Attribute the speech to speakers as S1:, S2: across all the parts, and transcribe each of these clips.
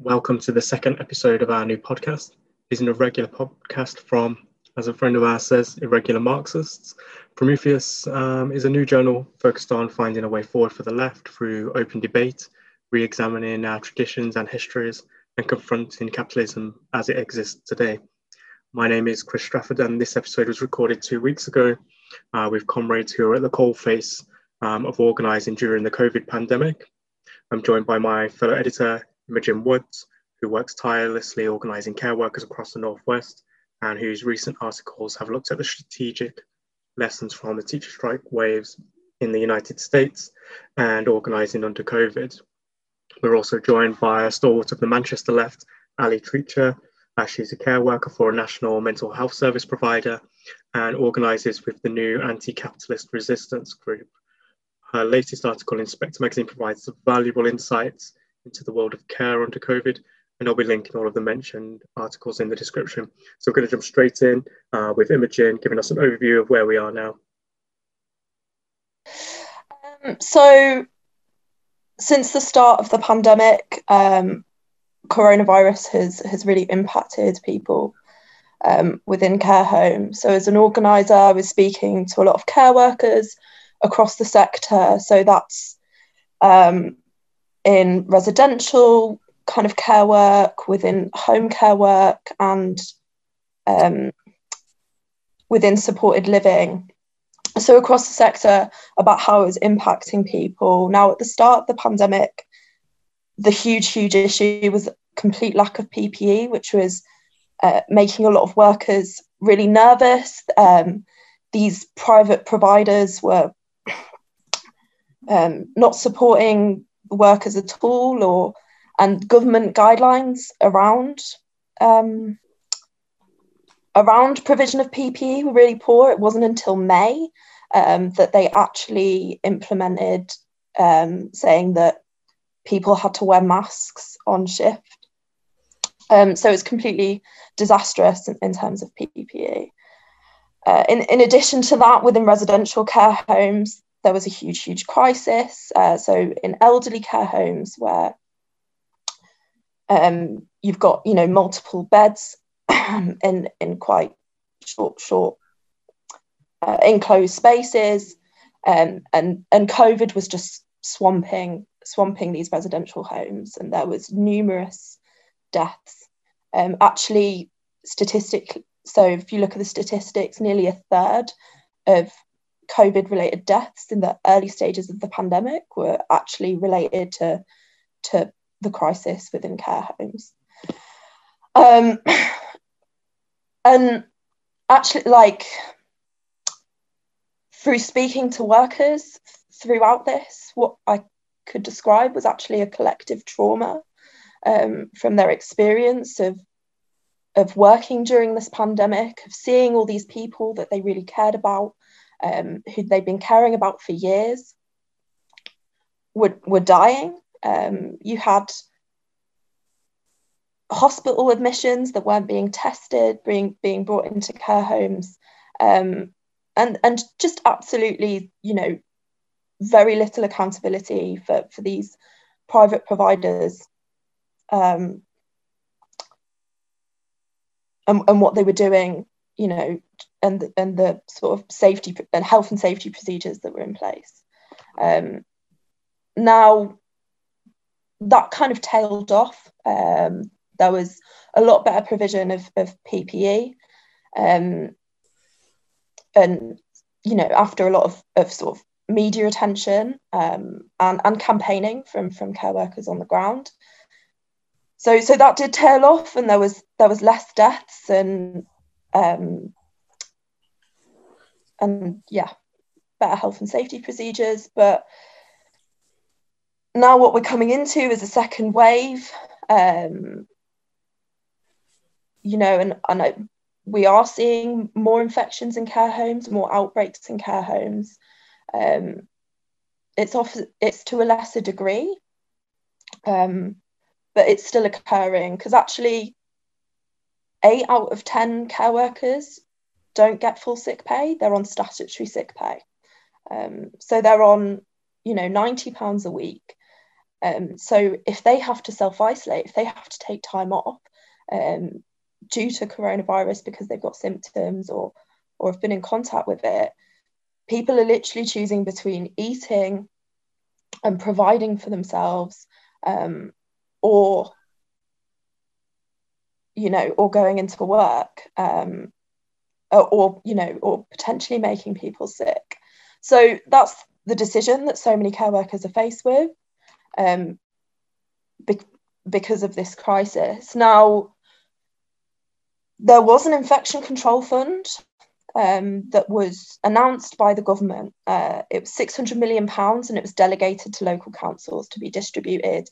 S1: Welcome to the second episode of our new podcast. It's an irregular podcast from, as a friend of ours says, irregular Marxists. Prometheus um, is a new journal focused on finding a way forward for the left through open debate, re examining our traditions and histories, and confronting capitalism as it exists today. My name is Chris Strafford, and this episode was recorded two weeks ago uh, with comrades who are at the coalface um, of organising during the COVID pandemic. I'm joined by my fellow editor, Imogen Woods, who works tirelessly organising care workers across the Northwest and whose recent articles have looked at the strategic lessons from the teacher strike waves in the United States and organising under COVID. We're also joined by a stalwart of the Manchester left, Ali Treacher. Uh, she's a care worker for a national mental health service provider and organises with the new anti capitalist resistance group. Her latest article in Spectre magazine provides valuable insights into the world of care under COVID. And I'll be linking all of the mentioned articles in the description. So we're going to jump straight in uh, with Imogen giving us an overview of where we are now.
S2: Um, so, since the start of the pandemic, um, coronavirus has, has really impacted people um, within care homes. So, as an organiser, I was speaking to a lot of care workers across the sector. So, that's um, in residential kind of care work, within home care work, and um, within supported living. So, across the sector, about how it was impacting people. Now, at the start of the pandemic, the huge, huge issue was complete lack of PPE, which was uh, making a lot of workers really nervous. Um, these private providers were um, not supporting workers at all or and government guidelines around um, around provision of PPE were really poor. It wasn't until May um, that they actually implemented um, saying that people had to wear masks on shift. Um, so it's completely disastrous in, in terms of PPE. Uh, in, in addition to that, within residential care homes, there was a huge, huge crisis. Uh, so in elderly care homes where um, you've got, you know, multiple beds in in quite short, short uh, enclosed spaces, um, and and COVID was just swamping swamping these residential homes, and there was numerous deaths. Um, actually, statistically, so if you look at the statistics, nearly a third of COVID related deaths in the early stages of the pandemic were actually related to, to the crisis within care homes. Um, and actually, like, through speaking to workers throughout this, what I could describe was actually a collective trauma um, from their experience of of working during this pandemic, of seeing all these people that they really cared about um, who they've been caring about for years were, were dying. Um, you had hospital admissions that weren't being tested, being being brought into care homes, um, and and just absolutely, you know, very little accountability for for these private providers, um, and, and what they were doing, you know, and the, and the sort of safety and health and safety procedures that were in place. Um, now, that kind of tailed off. Um, there was a lot better provision of, of PPE. Um, and, you know, after a lot of, of sort of media attention um, and, and campaigning from, from care workers on the ground. So, so that did tail off and there was there was less deaths and um, and yeah, better health and safety procedures. But now what we're coming into is a second wave. Um, you know, and, and we are seeing more infections in care homes, more outbreaks in care homes. Um, it's off, it's to a lesser degree, um, but it's still occurring because actually, eight out of ten care workers don't get full sick pay, they're on statutory sick pay. Um, so they're on, you know, ninety pounds a week, Um, so if they have to self isolate, if they have to take time off um, due to coronavirus because they've got symptoms or or have been in contact with it, people are literally choosing between eating and providing for themselves um, or you know or going into work um, or, or you know or potentially making people sick so that's the decision that so many care workers are faced with um, be- because of this crisis now there was an infection control fund um, that was announced by the government. Uh, it was 600 million pounds, and it was delegated to local councils to be distributed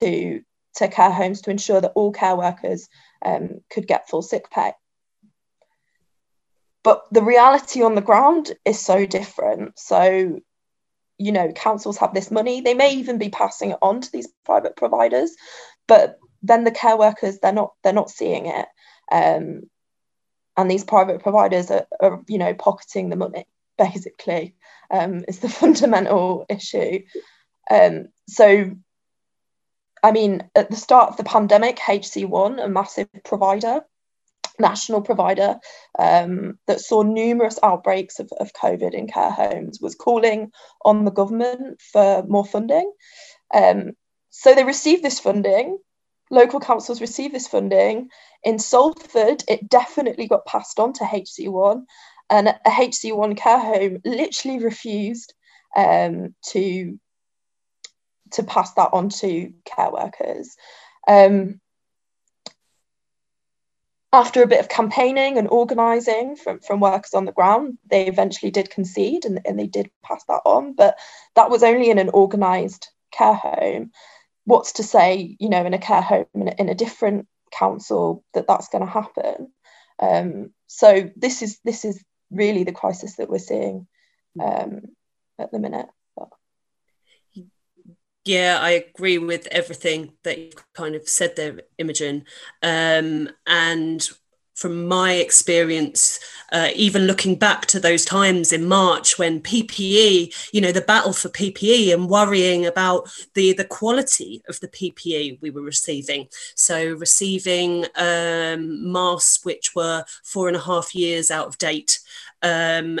S2: to to care homes to ensure that all care workers um, could get full sick pay. But the reality on the ground is so different. So, you know, councils have this money; they may even be passing it on to these private providers, but then the care workers they're not they're not seeing it. Um, and these private providers are, are you know pocketing the money basically um, is the fundamental issue um, so i mean at the start of the pandemic HC-One a massive provider national provider um, that saw numerous outbreaks of, of covid in care homes was calling on the government for more funding um, so they received this funding local councils received this funding. In Salford, it definitely got passed on to HC-One, and a HC-One care home literally refused um, to to pass that on to care workers. Um, after a bit of campaigning and organising from, from workers on the ground, they eventually did concede and, and they did pass that on, but that was only in an organised care home what's to say, you know, in a care home in a, in a different council that that's going to happen. Um, so this is this is really the crisis that we're seeing um, at the minute.
S3: Yeah, I agree with everything that you've kind of said there, Imogen. Um, and from my experience, uh, even looking back to those times in March when PPE, you know, the battle for PPE and worrying about the the quality of the PPE we were receiving. So receiving um, masks which were four and a half years out of date. Um,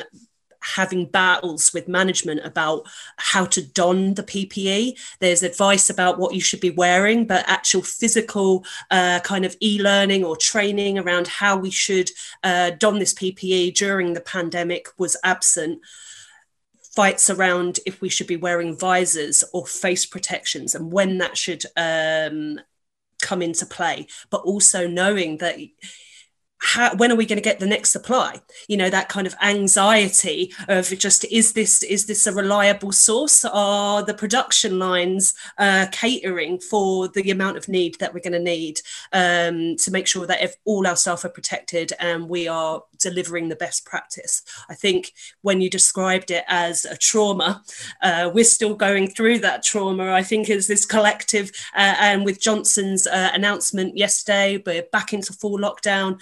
S3: having battles with management about how to don the PPE. There's advice about what you should be wearing, but actual physical uh, kind of e learning or training around how we should uh, don this PPE during the pandemic was absent fights around if we should be wearing visors or face protections and when that should um, come into play, but also knowing that how, when are we going to get the next supply? You know that kind of anxiety of just is this is this a reliable source? Are the production lines uh, catering for the amount of need that we're going to need um, to make sure that if all our staff are protected and we are delivering the best practice? I think when you described it as a trauma uh, we're still going through that trauma i think as this collective uh, and with johnson's uh, announcement yesterday we're back into full lockdown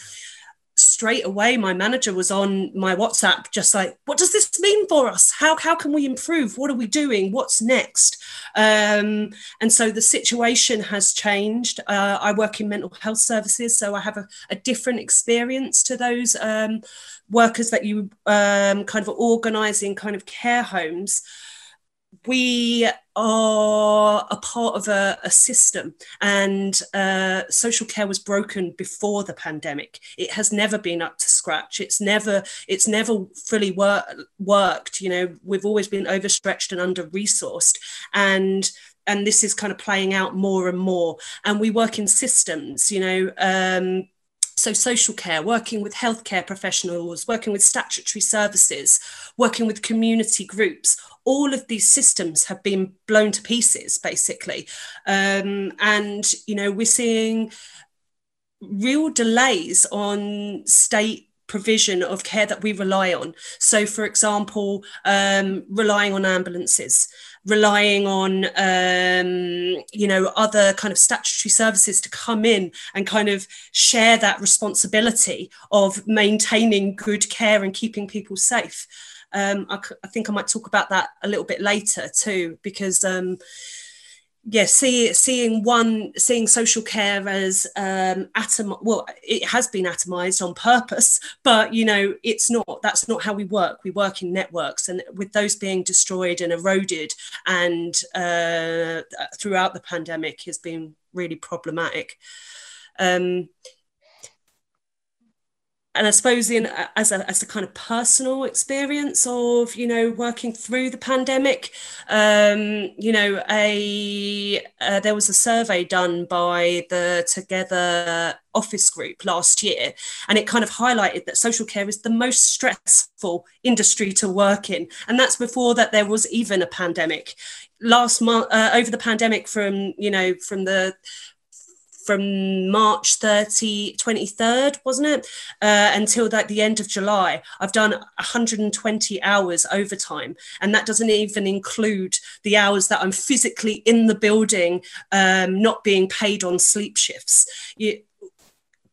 S3: straight away my manager was on my whatsapp just like what does this mean for us? How, how can we improve? What are we doing? What's next? Um, and so the situation has changed. Uh, i work in mental health services so i have a, a different experience to those um, workers that you um, kind of organizing kind of care homes. We are a part of a, a system. And uh, social care was broken before the pandemic. It has never been up to scratch. It's never it's never fully wor- worked you know. We've always been overstretched and under resourced and and this is kind of playing out more and more. And we work in systems you know um, so social care, working with healthcare professionals, working with statutory services, working with community groups, all of these systems have been blown to pieces, basically. Um, and, you know, we're seeing real delays on state provision of care that we rely on. So, for example, um, relying on ambulances, relying on um, you know other kind of statutory services to come in and kind of share that responsibility of maintaining good care and keeping people safe. Um, I, I, think I might talk about that a little bit later too, because um, yeah, see, seeing one, seeing social care as um, atom. Well, it has been atomized on purpose, but you know, it's not. That's not how we work. We work in networks, and with those being destroyed and eroded, and uh, throughout the pandemic, has been really problematic. Um, and I suppose in as a as a kind of personal experience of you know working through the pandemic, um, you know a uh, there was a survey done by the Together office group last year, and it kind of highlighted that social care is the most stressful industry to work in, and that's before that there was even a pandemic. Last month, uh, over the pandemic, from you know from the from March 30, 23rd, wasn't it? Uh, until like the end of July. I've done 120 hours overtime. And that doesn't even include the hours that I'm physically in the building, um, not being paid on sleep shifts. You,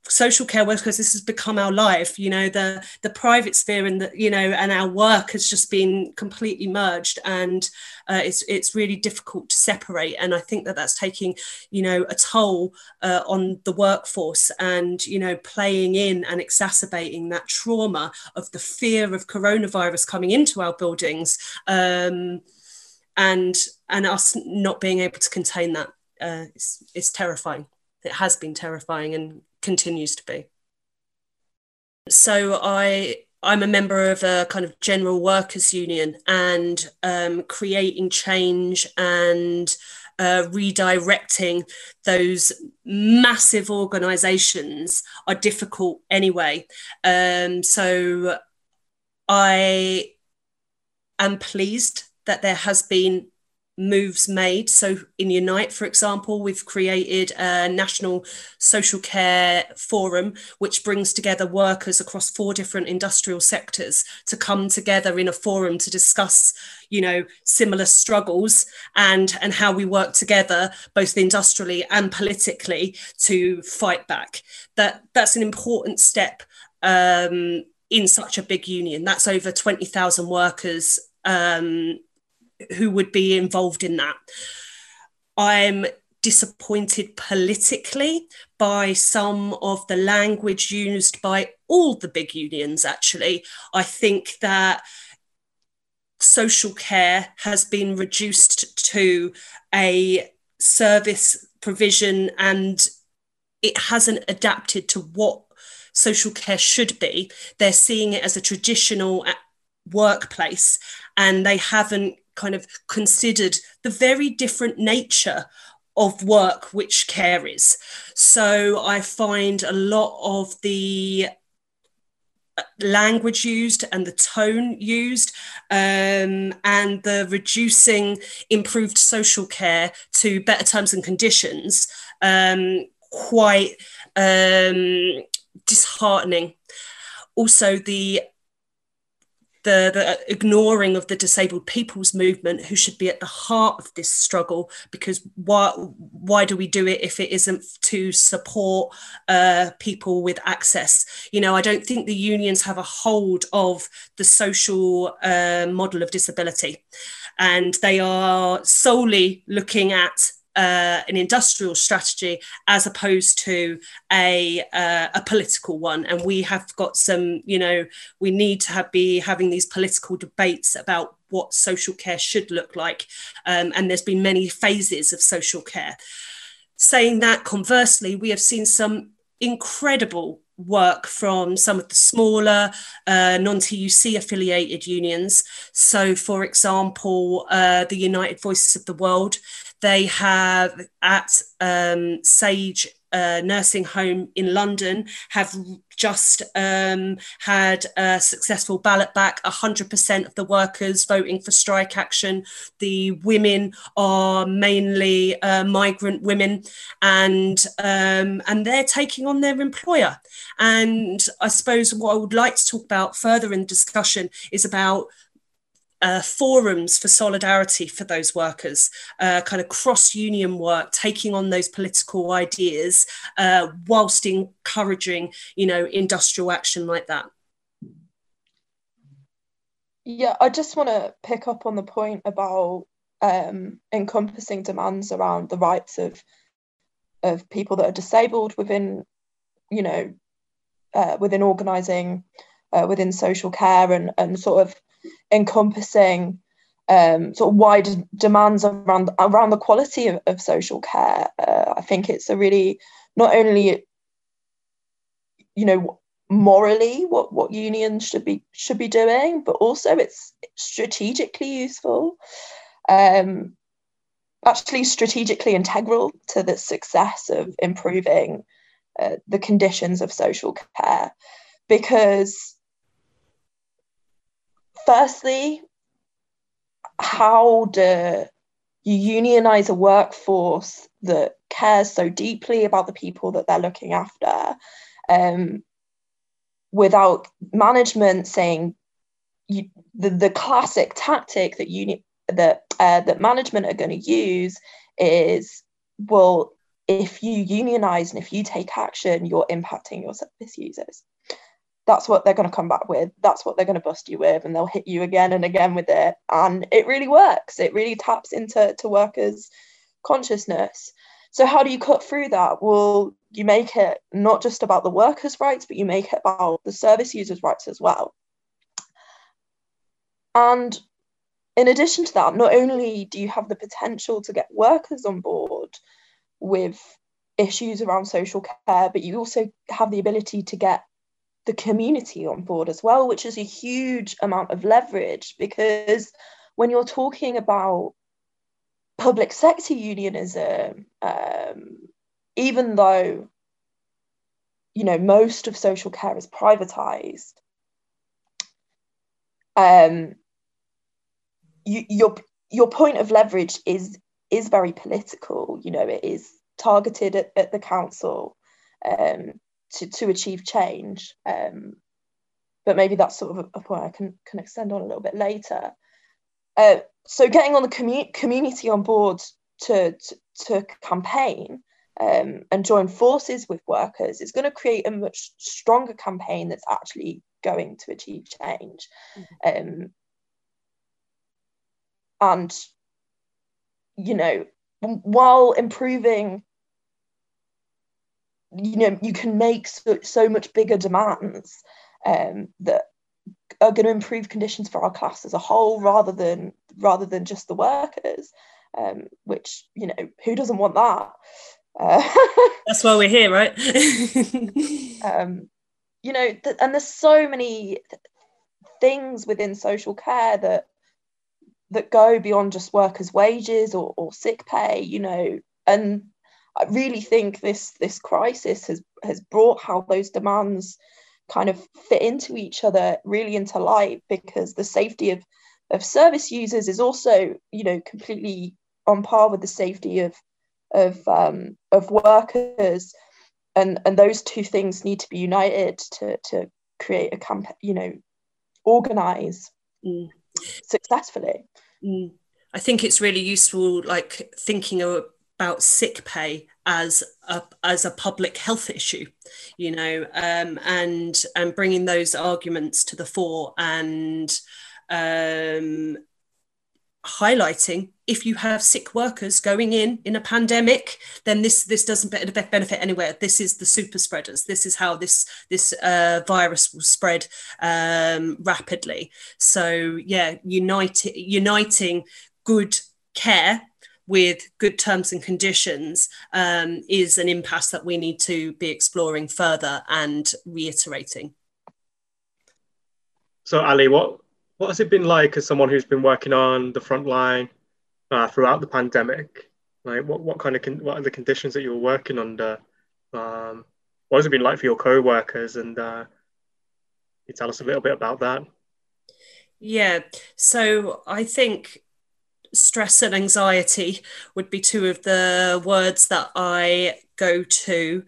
S3: social care workers this has become our life you know the the private sphere and the you know and our work has just been completely merged and uh, it's it's really difficult to separate. And i think that that's taking you know a toll uh, on the workforce and you know playing in and exacerbating that trauma of the fear of coronavirus coming into our buildings um, and and us not being able to contain that. Uh, it's, it's terrifying. It has been terrifying and continues to be. So I I'm a member of a kind of general workers union and um, creating change and uh, redirecting those massive organizations are difficult anyway. Um, so I am pleased that there has been moves made. So, in Unite, for example, we've created a national social care forum, which brings together workers across four different industrial sectors to come together in a forum to discuss, you know, similar struggles and and how we work together, both industrially and politically, to fight back. That that's an important step. Um, in such a big union, that's over 20,000 workers um, who would be involved in that. I'm disappointed politically by some of the language used by all the big unions, actually. I think that social care has been reduced to a service provision and it hasn't adapted to what social care should be. They're seeing it as a traditional uh, workplace and they haven't kind of considered the very different nature of work which care is. So I find a lot of the uh, language used and the tone used um, and the reducing improved social care to better terms and conditions um, quite um, disheartening also the the, the ignoring of the disabled people's movement who should be at the heart of this struggle because why why do we do it if it isn't to support uh, people with access? You know i don't think the unions have a hold of the social uh, model of disability and they are solely looking at uh, an industrial strategy as opposed to a uh, a political one. And we have got some, you know, we need to have, be having these political debates about what social care should look like. Um, and there's been many phases of social care. Saying that, conversely, we have seen some incredible work from some of the smaller uh, non TUC affiliated unions. So, for example, uh, the United Voices of the World, they have at um, Sage uh, nursing home in London have just um, had a successful ballot back. 100% of the workers voting for strike action. The women are mainly uh, migrant women, and um, and they're taking on their employer. And I suppose what I would like to talk about further in discussion is about uh, forums for solidarity for those workers, uh, kind of cross union work, taking on those political ideas, uh, whilst encouraging, you know, industrial action like that.
S2: Yeah, I just want to pick up on the point about um, encompassing demands around the rights of of people that are disabled within, you know, uh, within organising, uh, within social care, and and sort of encompassing um, sort of wide demands around around the quality of, of social care. Uh, I think it's a really not only you know morally what what unions should be should be doing, but also it's strategically useful. Um, actually, strategically integral to the success of improving uh, the conditions of social care, because firstly, how do you unionize a workforce that cares so deeply about the people that they're looking after um, without management saying you, the, the classic tactic that uni- that uh, that management are going to use is well if you unionize and if you take action you're impacting your service users that's what they're going to come back with that's what they're going to bust you with and they'll hit you again and again with it. And it really works. It really taps into to workers consciousness. So how do you cut through that? Well you make it not just about the workers rights but you make it about the service users rights as well. And in addition to that not only do you have the potential to get workers on board with issues around social care but you also have the ability to get the community on board as well, which is a huge amount of leverage because when you're talking about public sector unionism, um, even though you know most of social care is privatized, um, you, your your point of leverage is is very political. You know, it is targeted at, at the council. Um, to, to achieve change. Um, but maybe that's sort of a, a, point I can, can extend on a little bit later. Uh, so getting on the commu- community on board to, to, to campaign um, and join forces with workers is going to create a much stronger campaign that's actually going to achieve change. Mm-hmm. Um, and, you know, while improving you know you can make so, so much bigger demands um, that are going to improve conditions for our class as a whole rather than rather than just the workers um, which you know who doesn't want that?
S3: Uh, that's why we're here right?
S2: Um, you know th- and there's so many th- things within social care that that go beyond just workers wages or, or sick pay you know and I really think this this crisis has has brought how those demands kind of fit into each other really into light because the safety of of service users is also you know completely on par with the safety of of um, of workers and and those two things need to be united to to create a camp you know organize mm. successfully
S3: mm. i think it's really useful like thinking of about sick pay as a as a public health issue, you know, um, and and bringing those arguments to the fore and um, highlighting if you have sick workers going in in a pandemic then this this doesn't benefit anywhere. This is the super spreaders. This is how this this uh, virus will spread um, rapidly. So yeah unite, uniting good care with good terms and conditions um, is an impasse that we need to be exploring further and reiterating.
S1: So, Ali, what what has it been like as someone who's been working on the front line uh, throughout the pandemic? Like, what, what kind of con- what are the conditions that you were working under? Um, what has it been like for your co-workers? And uh, you tell us a little bit about that.
S3: Yeah, so I think stress and anxiety would be two of the words that I go to.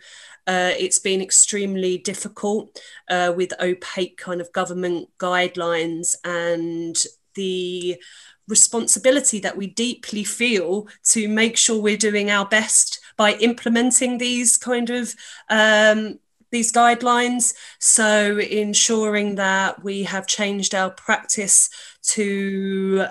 S3: Uh, it's been extremely difficult uh, with opaque kind of government guidelines and the responsibility that we deeply feel to make sure we're doing our best by implementing these kind of um, these guidelines. So ensuring that we have changed our practice to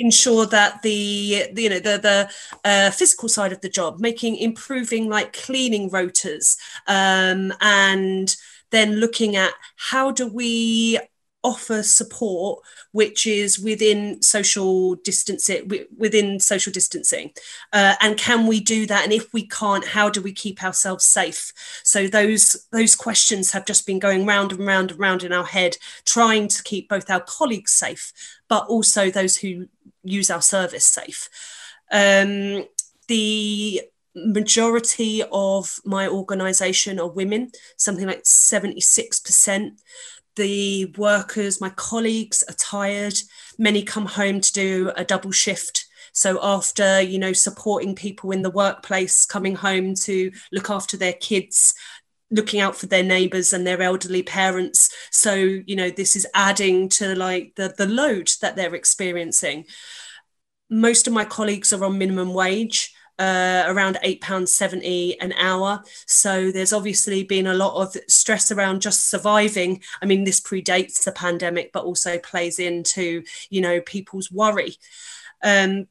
S3: ensure that the, the you know the the uh, physical side of the job making improving like cleaning rotas um, and then looking at how do we offer support which is within social distancing within social distancing. Uh, and can we do that? And if we can't how do we keep ourselves safe? So those those questions have just been going round and round and round in our head trying to keep both our colleagues safe but also those who use our service safe um, the majority of my organization are women something like 76% the workers, my colleagues are tired. Many come home to do a double shift. So after, you know, supporting people in the workplace, coming home to look after their kids, looking out for their neighbors and their elderly parents. So, you know, this is adding to like the, the load that they're experiencing. Most of my colleagues are on minimum wage uh, around £8.70 an hour. So there's obviously been a lot of stress around just surviving. I mean, this predates the pandemic, but also plays into, you know, people's worry. Um,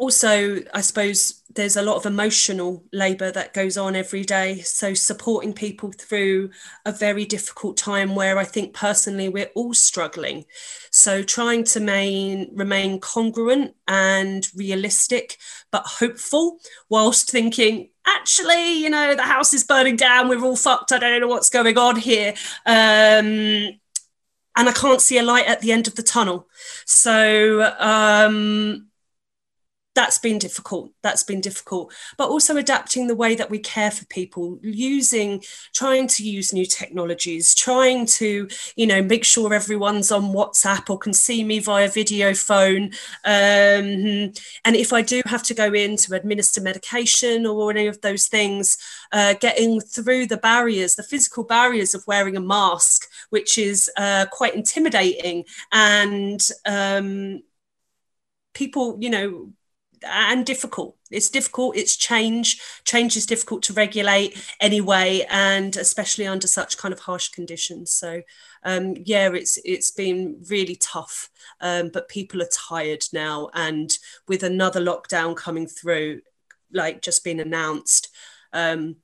S3: also, I suppose there's a lot of emotional labour that goes on every day. So, supporting people through a very difficult time where I think personally we're all struggling. So, trying to main, remain congruent and realistic, but hopeful, whilst thinking, actually, you know, the house is burning down, we're all fucked, I don't know what's going on here. Um, and I can't see a light at the end of the tunnel. So, um, that's been difficult that's been difficult. But also adapting the way that we care for people using trying to use new technologies trying to you know make sure everyone's on whatsapp or can see me via video phone. Um, and if i do have to go in to administer medication or any of those things uh, getting through the barriers the physical barriers of wearing a mask which is uh, quite intimidating. And um, people you know and difficult. It's difficult. It's change. Change is difficult to regulate anyway, and especially under such kind of harsh conditions. So, um, yeah, it's it's been really tough. Um, but people are tired now, and with another lockdown coming through, like just been announced, um,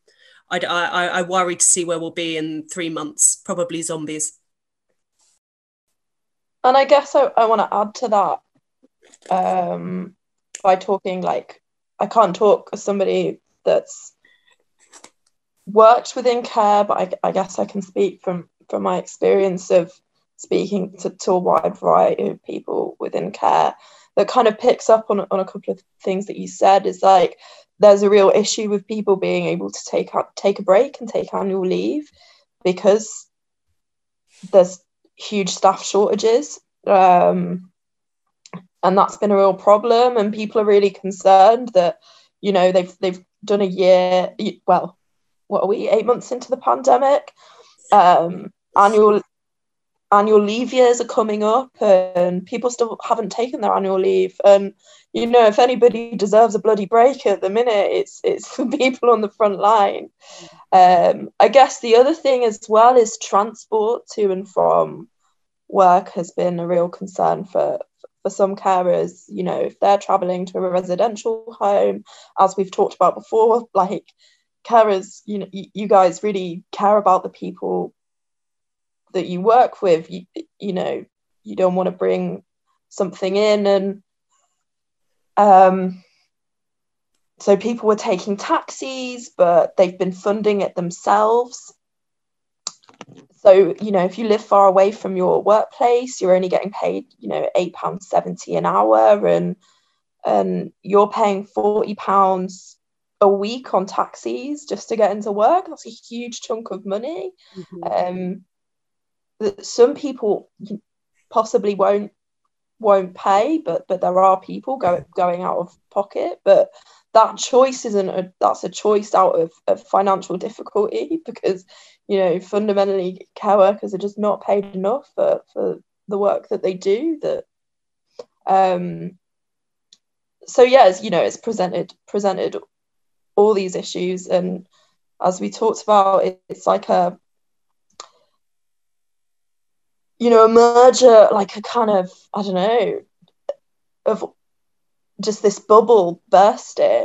S3: I, I I worry to see where we'll be in three months. Probably zombies.
S2: And I guess I, I want to add to that. Um, by talking like I can't talk as somebody that's worked within care, but I, I, guess I can speak from from my experience of speaking to, to a wide variety of people within care. That kind of picks up on, on a couple of things that you said is like there's a real issue with people being able to take up take a break and take annual leave because there's huge staff shortages. Um, and that's been a real problem and people are really concerned that you know they've they've done a year well what are we eight months into the pandemic? Um, annual annual leave years are coming up and people still haven't taken their annual leave. And you know if anybody deserves a bloody break at the minute it's it's the people on the front line. Um, i guess the other thing as well is transport to and from work has been a real concern for for some carers, you know, if they're traveling to a residential home, as we've talked about before, like carers, you know, you, guys really care about the people that you work with. You, you know, you don't want to bring something in and um so people were taking taxis but they've been funding it themselves so, you know, if you live far away from your workplace, you're only getting paid, you know, £8.70 an hour and and you're paying £40 a week on taxis just to get into work. That's a huge chunk of money. Mm-hmm. Um, some people possibly won't won't pay, but but there are people go, going out of pocket. But that choice isn't a that's a choice out of, of financial difficulty because you know fundamentally care workers are just not paid enough for, for the work that they do that um so yes you know it's presented presented all these issues and as we talked about it, it's like a you know, a merger, like a kind of, I don't know, of just this bubble bursting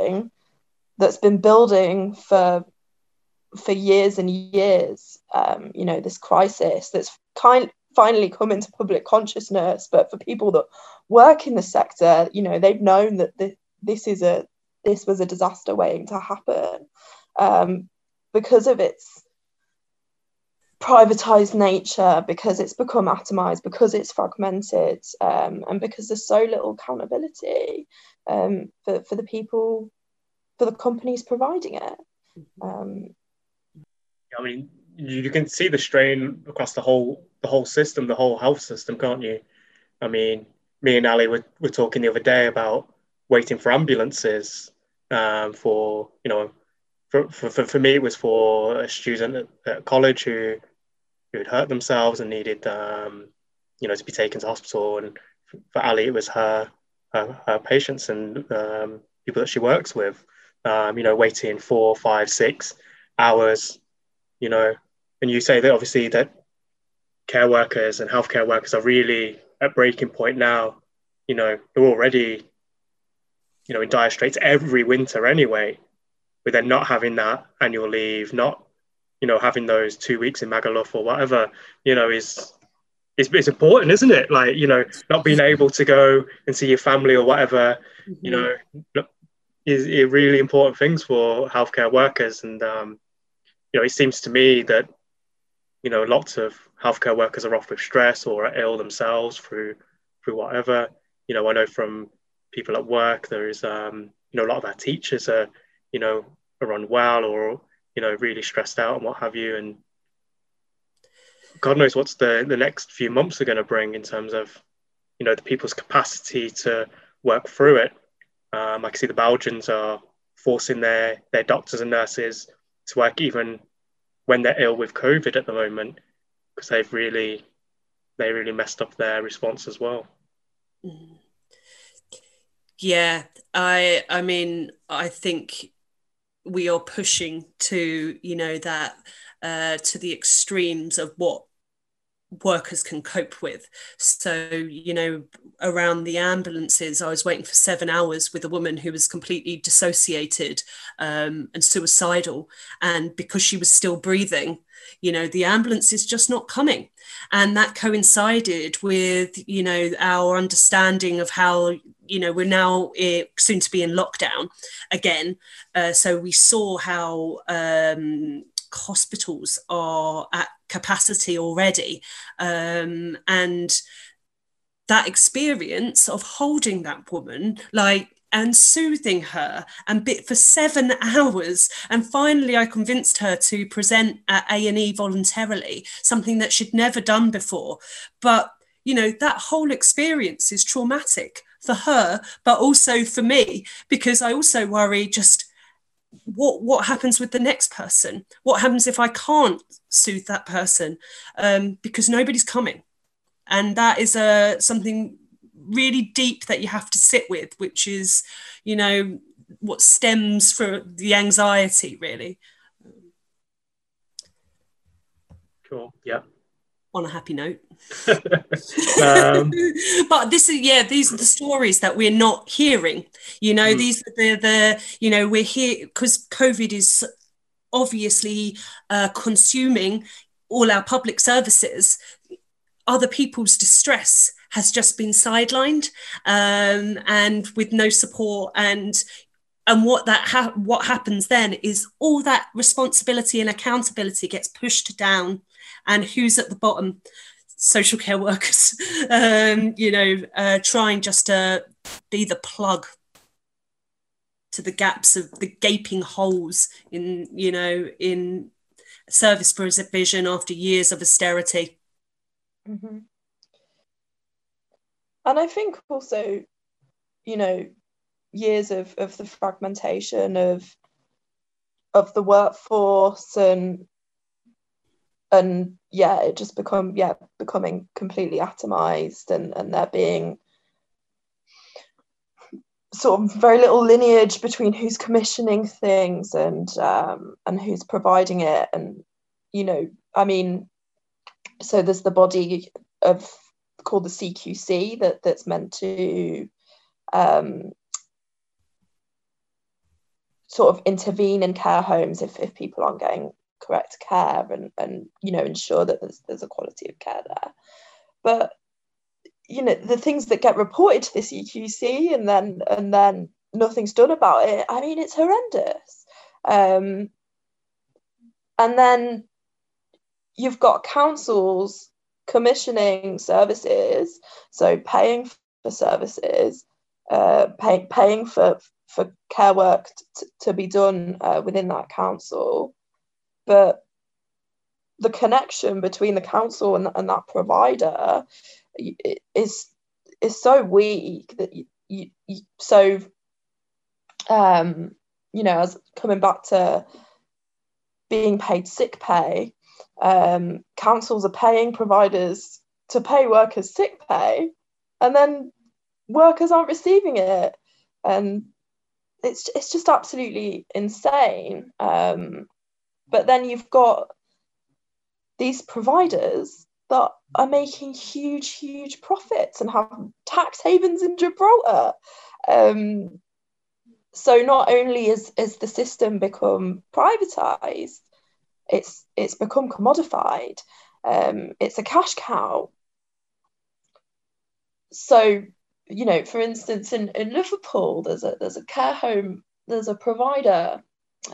S2: that's been building for for years and years. Um, you know, this crisis that's kind finally come into public consciousness, but for people that work in the sector, you know, they've known that this, this is a this was a disaster waiting to happen um, because of its privatized nature because it's become atomized because it's fragmented um, and because there's so little accountability um, for, for the people for the companies providing it mm-hmm. um,
S1: i mean you can see the strain across the whole the whole system the whole health system can't you i mean me and ali were, were talking the other day about waiting for ambulances um, for you know for, for, for me it was for a student at, at college who who had hurt themselves and needed, um, you know, to be taken to hospital. And for Ali, it was her her, her patients and um, people that she works with, um, you know, waiting four, five, six hours, you know. And you say that obviously that care workers and healthcare workers are really at breaking point now. You know, they're already, you know, in dire straits every winter anyway, with them not having that annual leave, not you know, having those two weeks in Magaluf or whatever, you know, is is it's important, isn't it? Like, you know, not being able to go and see your family or whatever, mm-hmm. you know, is, is really important things for healthcare workers. And um, you know, it seems to me that you know lots of healthcare workers are off with stress or are ill themselves through through whatever. You know, I know from people at work there is um, you know a lot of our teachers are you know are unwell or you know really stressed out and what have you. And god knows what's the the next few months are going to bring in terms of you know the people's capacity to work through it. Um, i can see the belgians are forcing their their doctors and nurses to work even when they're ill with covid at the moment because they've really they really messed up their response as well.
S3: Yeah i i mean i think we are pushing to you know that uh, to the extremes of what workers can cope with. So, you know, around the ambulances, I was waiting for seven hours with a woman who was completely dissociated um, and suicidal. And because she was still breathing, you know, the ambulance is just not coming. And that coincided with, you know, our understanding of how, you know, we're now uh, soon to be in lockdown again. Uh, so we saw how um, hospitals are at capacity already. Um, and that experience of holding that woman, like, and soothing her and bit for seven hours. And finally i convinced her to present at a&e voluntarily something that she'd never done before. But you know that whole experience is traumatic for her but also for me because i also worry just what what happens with the next person? What happens if i can't soothe that person? Um, because nobody's coming. And that is a uh, something really deep that you have to sit with which is you know what stems for the anxiety really
S1: cool yeah
S3: on a happy note. um, but this is yeah, these are the stories that we're not hearing. You know, mm. these are the the you know we're here because COVID is obviously uh, consuming all our public services. Other people's distress has just been sidelined um, and with no support and and what that ha- what happens then is all that responsibility and accountability gets pushed down and who's at the bottom social care workers um, you know uh, trying just to be the plug to the gaps of the gaping holes in you know in service provision after years of austerity
S2: mm-hmm. And i think also you know years of, of the fragmentation of of the workforce and and yeah it just become yeah becoming completely atomized and and there being sort of very little lineage between who's commissioning things and um, and who's providing it. And you know i mean so there's the body of called the CQC that that's meant to um, sort of intervene in care homes if, if people aren't getting correct care and, and you know ensure that there's there's a quality of care there. But you know the things that get reported to the CQC and then and then nothing's done about it. I mean it's horrendous. Um, and then you've got councils commissioning services, so paying for services, uh, pay, paying for for care work t- to be done uh, within that council, but the connection between the council and, and that provider is is so weak that you, you, you so um you know as coming back to being paid sick pay um, councils are paying providers to pay workers sick pay and then workers aren't receiving it. And it's it's just absolutely insane. Um, but then you've got these providers that are making huge huge profits and have tax havens in Gibraltar. Um, so not only is, is the system become privatized it's it's become commodified. Um, it's a cash cow. So, you know, for instance, in, in Liverpool, there's a there's a care home, there's a provider.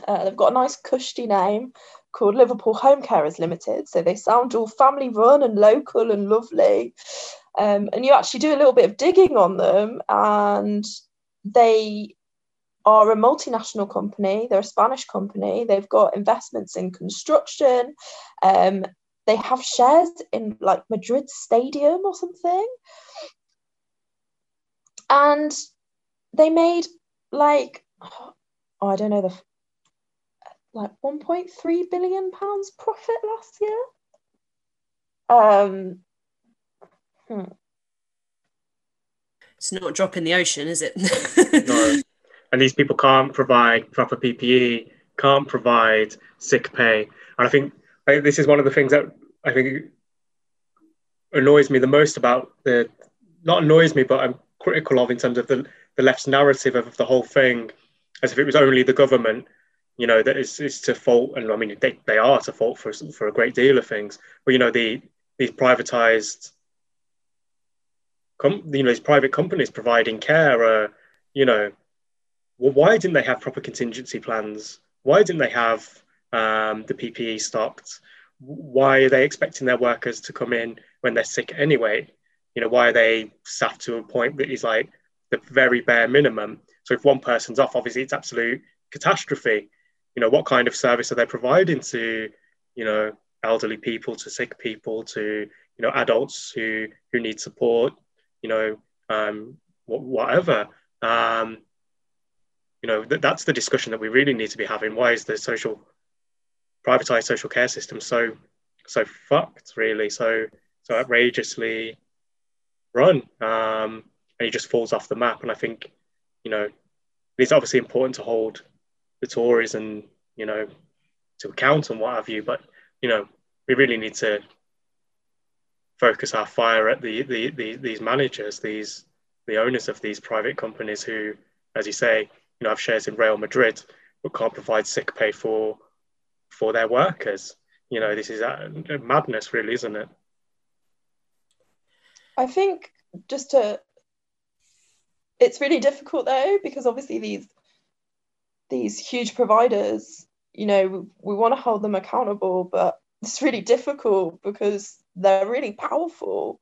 S2: Uh, they've got a nice cushy name called Liverpool Home Carers Limited. So they sound all family run and local and lovely. Um, and you actually do a little bit of digging on them, and they are a multinational company. They're a Spanish company. They've got investments in construction. Um, they have shares in like Madrid Stadium or something. And they made like, oh, I don't know, the like 1.3 billion pounds profit last year. Um,
S3: hmm. It's not a drop in the ocean, is it?
S1: no and these people can't provide proper PPE, can't provide sick pay. And I think, I this is one of the things that I think annoys me the most about the, not annoys me, but I'm critical of in terms of the, the left's narrative of the whole thing, as if it was only the government, you know, that is, is to fault. And I mean, they, they are to fault for, for a great deal of things. But, you know, the these privatized, com- you know, these private companies providing care are, you know, well, why didn't they have proper contingency plans? Why didn't they have um, the PPE stocked? Why are they expecting their workers to come in when they're sick anyway? You know, why are they staffed to a point that is like the very bare minimum? So if one person's off, obviously it's absolute catastrophe. You know, what kind of service are they providing to, you know, elderly people, to sick people, to you know, adults who who need support, you know, um, whatever. Um, you know that, that's the discussion that we really need to be having. Why is the social privatized social care system so so fucked really? So so outrageously run um and he just falls off the map. And i think you know it's obviously important to hold the tories and you know to account and what have you but you know we really need to focus our fire at the, the, the these managers these the owners of these private companies who as you say you know have shares in Real Madrid but can't provide sick pay for for their workers. You know, this is a, a madness, really, isn't it?
S2: I think just to it's really difficult though because obviously these these huge providers you know we, we want to hold them accountable but it's really difficult because they're really powerful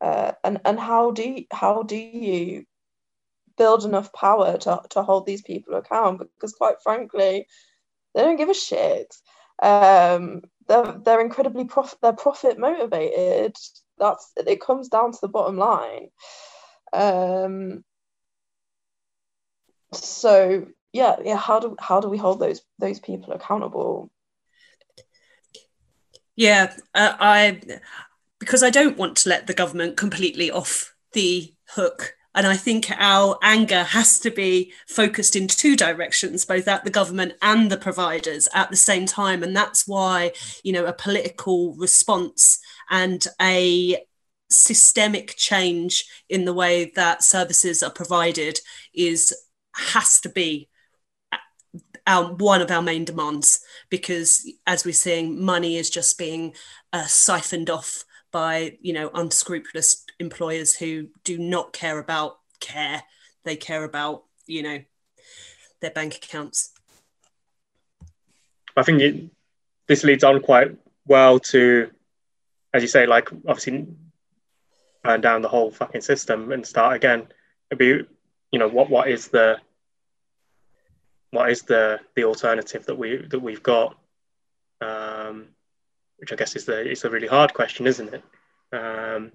S2: uh, and and how do how do you build enough power to, to hold these people account because quite frankly they don't give a shit. Um, they're, they're incredibly profit they're profit motivated. That's it comes down to the bottom line. Um, so yeah yeah how do how do we hold those those people accountable?
S3: Yeah uh, i because i don't want to let the government completely off the hook and I think our anger has to be focused in two directions, both at the government and the providers at the same time. And that's why, you know, a political response and a systemic change in the way that services are provided is has to be our, one of our main demands because as we're seeing money is just being uh, siphoned off by you know unscrupulous employers who do not care about care. They care about you know their bank accounts.
S1: I think it, this leads on quite well to as you say like obviously burn down the whole fucking system and start again. It'd be you know what what is the what is the the alternative that we that we've got? Um, which I guess is the is a really hard question, isn't it? Um,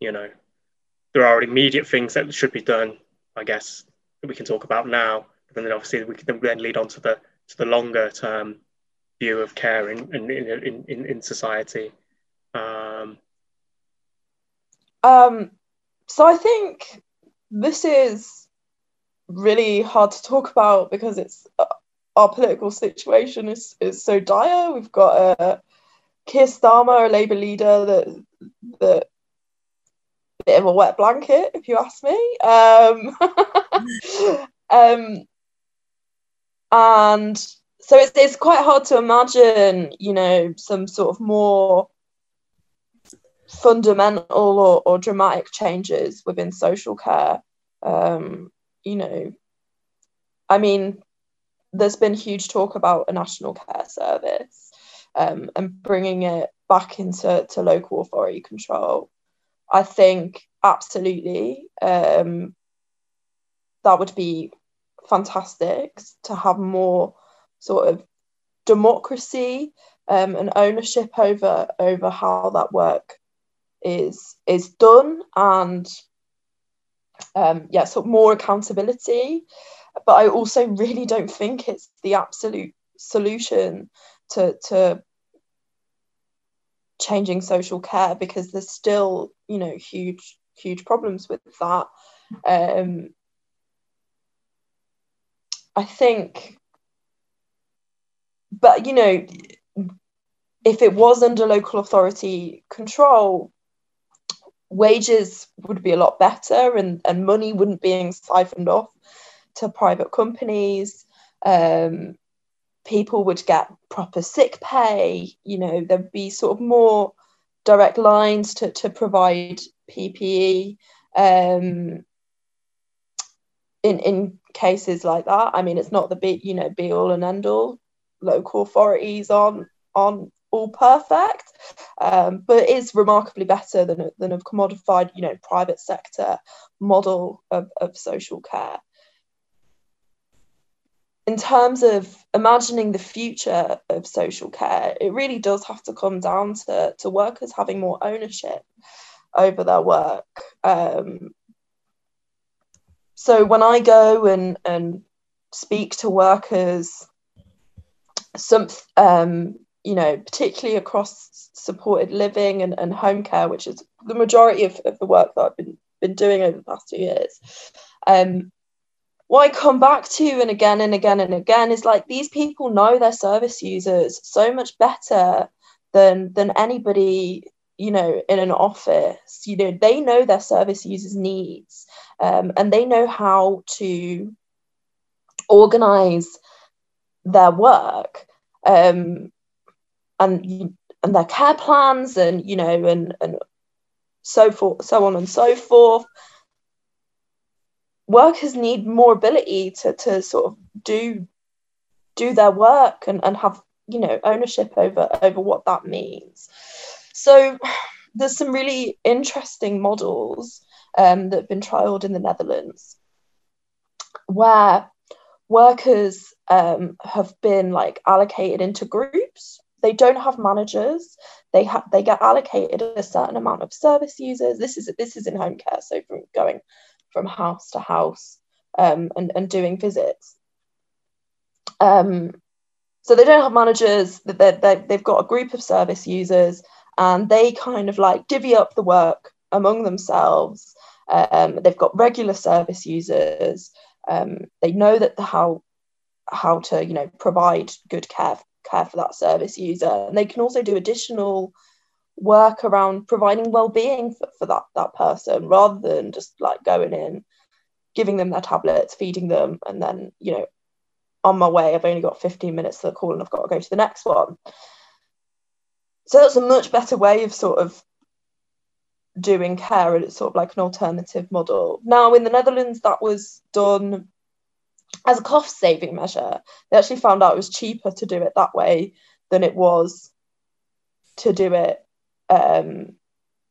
S1: you know, there are immediate things that should be done, I guess, that we can talk about now. But then obviously we can then lead on to the to the longer term view of care in in in, in, in society. Um,
S2: um, so I think this is really hard to talk about because it's uh, our political situation is is so dire. We've got a Keir Starmer, a Labour leader, that that bit of a wet blanket, if you ask me. Um, um, and so it's it's quite hard to imagine, you know, some sort of more fundamental or, or dramatic changes within social care. Um, you know, I mean, there's been huge talk about a national care service um, and bringing it back into to local authority control. I think absolutely um, that would be fantastic to have more sort of democracy um, and ownership over over how that work is is done and um, yeah, so more accountability. But I also really don't think it's the absolute solution to to changing social care because there's still you know huge huge problems with that. Um, I think, but you know, if it was under local authority control, wages would be a lot better and, and money wouldn't be siphoned off to private companies. Um, people would get proper sick pay, you know, there'd be sort of more direct lines to, to provide PPE. Um, in, in cases like that, I mean, it's not the big, you know, be all and end all. Local authorities aren't aren't all perfect, um, but it is remarkably better than, than a commodified, you know, private sector model of, of social care. In terms of imagining the future of social care, it really does have to come down to, to workers having more ownership over their work. Um, so when I go and, and speak to workers, some um, you know, particularly across supported living and, and home care, which is the majority of, of the work that I've been, been doing over the past two years. Um, what I come back to and again and again and again is like these people know their service users so much better than than anybody you know in an office. You know they know their service users needs um, and they know how to organize their work um, and and their care plans and you know and and so forth so on and so forth workers need more ability to to sort of do do their work and, and have you know ownership over over what that means so there's some really interesting models um, that have been trialed in the netherlands where workers um, have been like allocated into groups they don't have managers. They have they get allocated a certain amount of service users. This is this is in home care, so from going from house to house um, and and doing visits. Um, so they don't have managers. They they they've got a group of service users, and they kind of like divvy up the work among themselves. Um, they've got regular service users. Um, they know that the, how how to you know provide good care care for that service user. And they can also do additional work around providing well-being for, for that that person rather than just like going in giving them their tablets feeding them and then you know on my way i've only got 15 minutes to the call and i've got to go to the next one. So that's a much better way of sort of doing care and it's sort of like an alternative model. Now in the netherlands that was done as a cost saving measure. They actually found out it was cheaper to do it that way than it was to do it um,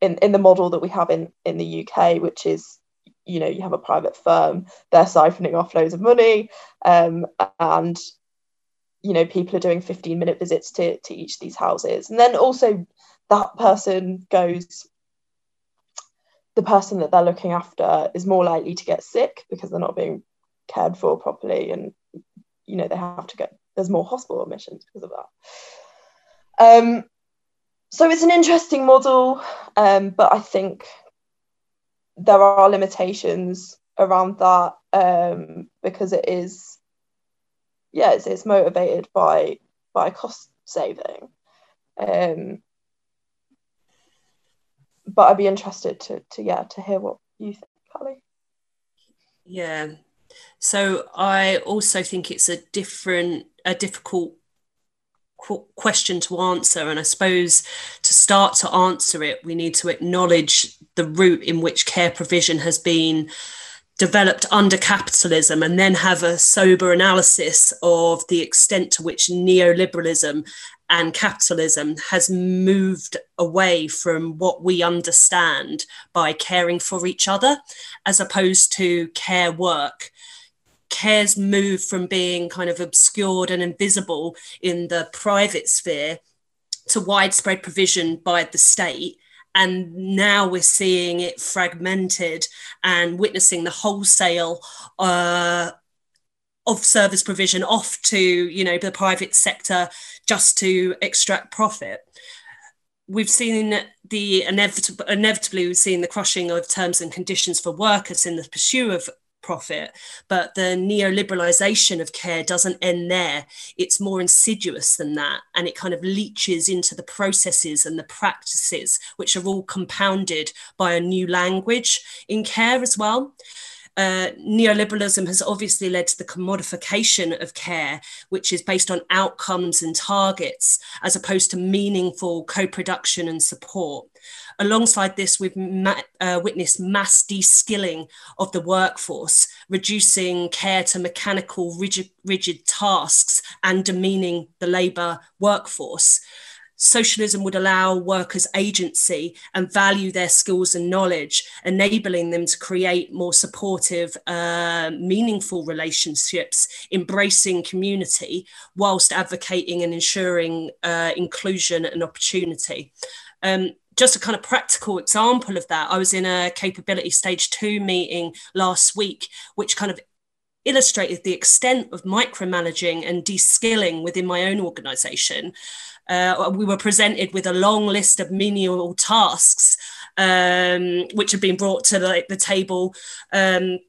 S2: in in the model that we have in in the UK, which is you know you have a private firm, they're siphoning off loads of money, um, and you know people are doing 15 minute visits to to each of these houses, and then also that person goes. The person that they're looking after is more likely to get sick because they're not being cared for properly, and you know they have to get. There's more hospital admissions because of that. Um, so it's an interesting model, um, but I think there are limitations around that um, because it is, yeah, it's, it's motivated by by cost saving. Um, but I'd be interested to to yeah to hear what you think, Callie.
S3: Yeah. So I also think it's a different, a difficult question to answer. And I suppose to start to answer it, we need to acknowledge the route in which care provision has been developed under capitalism and then have a sober analysis of the extent to which neoliberalism and capitalism has moved away from what we understand by caring for each other as opposed to care work cares moved from being kind of obscured and invisible in the private sphere to widespread provision by the state. And now we're seeing it fragmented and witnessing the wholesale uh, of service provision off to you know the private sector just to extract profit. We've seen the inevitable inevitably we've seen the crushing of terms and conditions for workers in the pursuit of profit. But the neoliberalization of care doesn't end there. It's more insidious than that. And it kind of leaches into the processes and the practices, which are all compounded by a new language in care as well. Uh, neoliberalism has obviously led to the commodification of care, which is based on outcomes and targets, as opposed to meaningful co production and support. Alongside this, we've ma- uh, witnessed mass de-skilling of the workforce, reducing care to mechanical, rigid, rigid tasks and demeaning the labour workforce socialism would allow workers agency and value their skills and knowledge, enabling them to create more supportive, uh, meaningful relationships, embracing community, whilst advocating and ensuring uh, inclusion and opportunity. Um, just a kind of practical example of that, I was in a capability stage two meeting last week, which kind of illustrated the extent of micromanaging and de-skilling within my own organization. Uh, we were presented with a long list of menial tasks um, which had been brought to the, the table um,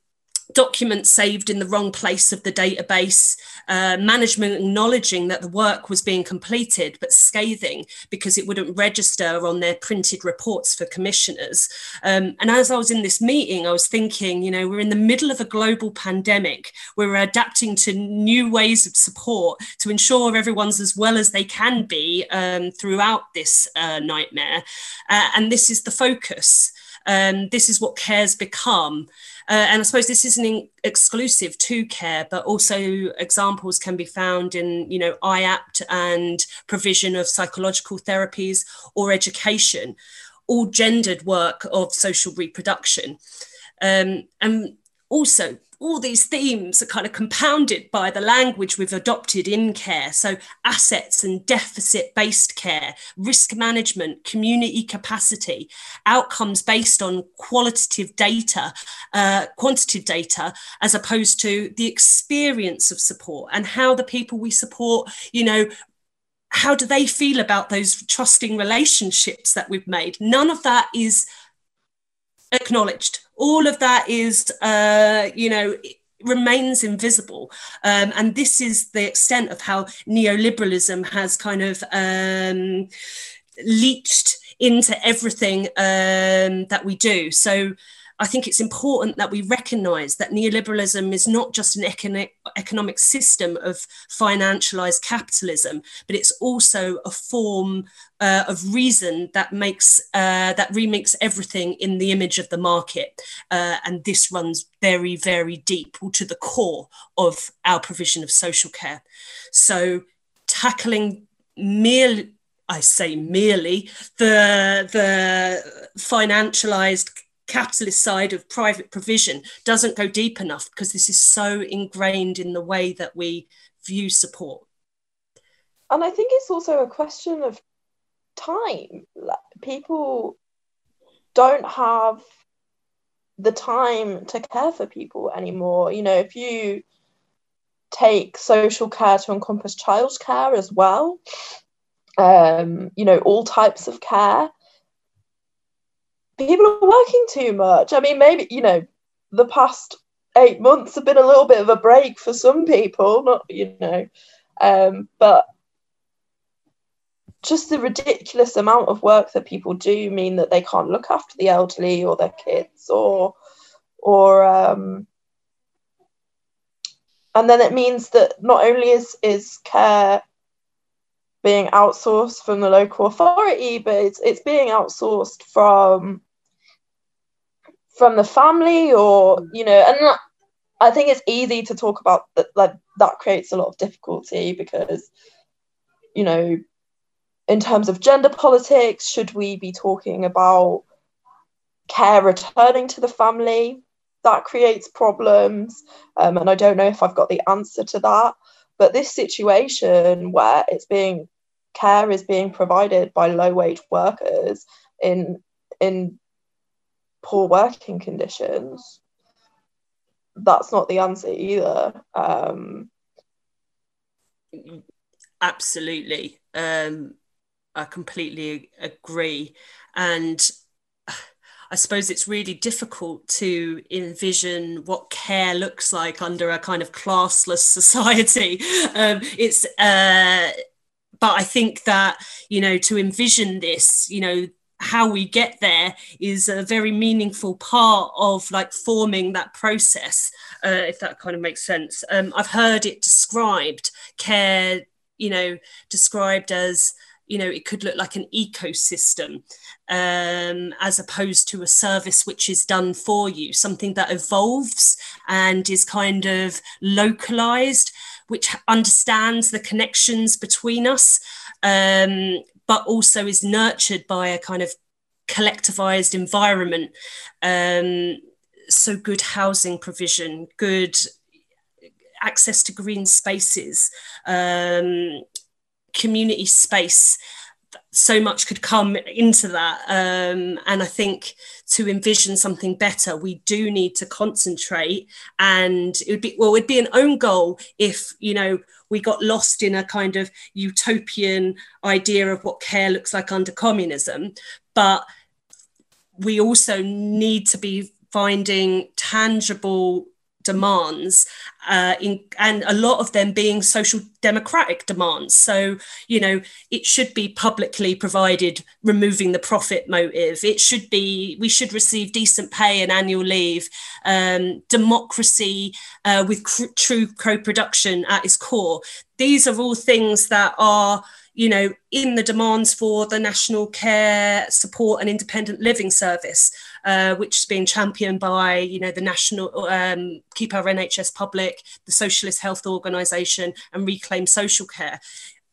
S3: documents saved in the wrong place of the database, uh, management acknowledging that the work was being completed but scathing because it wouldn't register on their printed reports for commissioners. Um, and as I was in this meeting, I was thinking, you know, we're in the middle of a global pandemic. We're adapting to new ways of support to ensure everyone's as well as they can be um, throughout this uh, nightmare. Uh, and this is the focus. Um, this is what care's become. Uh, and I suppose this isn't exclusive to care, but also examples can be found in, you know, IAPT and provision of psychological therapies or education, all gendered work of social reproduction. Um, and also all these themes are kind of compounded by the language we've adopted in care. So, assets and deficit based care, risk management, community capacity, outcomes based on qualitative data, uh, quantitative data, as opposed to the experience of support and how the people we support, you know, how do they feel about those trusting relationships that we've made? None of that is acknowledged all of that is, uh, you know, remains invisible. Um, and this is the extent of how neoliberalism has kind of um, leached into everything um, that we do. So I think it's important that we recognize that neoliberalism is not just an economic, system of financialized capitalism, but it's also a form uh, of reason that makes uh, that remakes everything in the image of the market, uh, and this runs very, very deep to the core of our provision of social care. So, tackling merely I say merely the the financialized capitalist side of private provision doesn't go deep enough because this is so ingrained in the way that we view support.
S2: And I think it's also a question of time. People don't have the time to care for people anymore. You know, if you take social care to encompass childcare as well, um, you know, all types of care, people are working too much. I mean, maybe, you know, the past eight months have been a little bit of a break for some people, not, you know, um, but just the ridiculous amount of work that people do mean that they can't look after the elderly or their kids or, or, um, and then it means that not only is, is care being outsourced from the local authority, but it's, it's being outsourced from from the family or you know and i think it's easy to talk about that like that creates a lot of difficulty because you know in terms of gender politics should we be talking about care returning to the family? That creates problems um, and i don't know if i've got the answer to that but this situation where it's being care is being provided by low wage workers in in poor working conditions, that's not the answer either. Um,
S3: Absolutely. Um, I completely agree. And I suppose it's really difficult to envision what care looks like under a kind of classless society. Um, it's, uh, but I think that, you know, to envision this, you know, how we get there is a very meaningful part of like forming that process uh, if that kind of makes sense. Um, i've heard it described care you know described as you know it could look like an ecosystem um, as opposed to a service which is done for you something that evolves and is kind of localized which understands the connections between us um, but also is nurtured by a kind of collectivized environment. Um, so, good housing provision, good access to green spaces, um, community space. So much could come into that. Um, and I think to envision something better, we do need to concentrate. And it would be, well, it'd be an own goal if, you know, we got lost in a kind of utopian idea of what care looks like under communism. But we also need to be finding tangible demands uh, in, and a lot of them being social democratic demands. So you know it should be publicly provided removing the profit motive. It should be we should receive decent pay and annual leave. Um, democracy uh, with cr- true co-production at its core. These are all things that are you know, in the demands for the National Care Support and Independent Living Service, uh, which is being championed by, you know, the National um, Keep Our NHS Public, the Socialist Health Organisation, and Reclaim Social Care.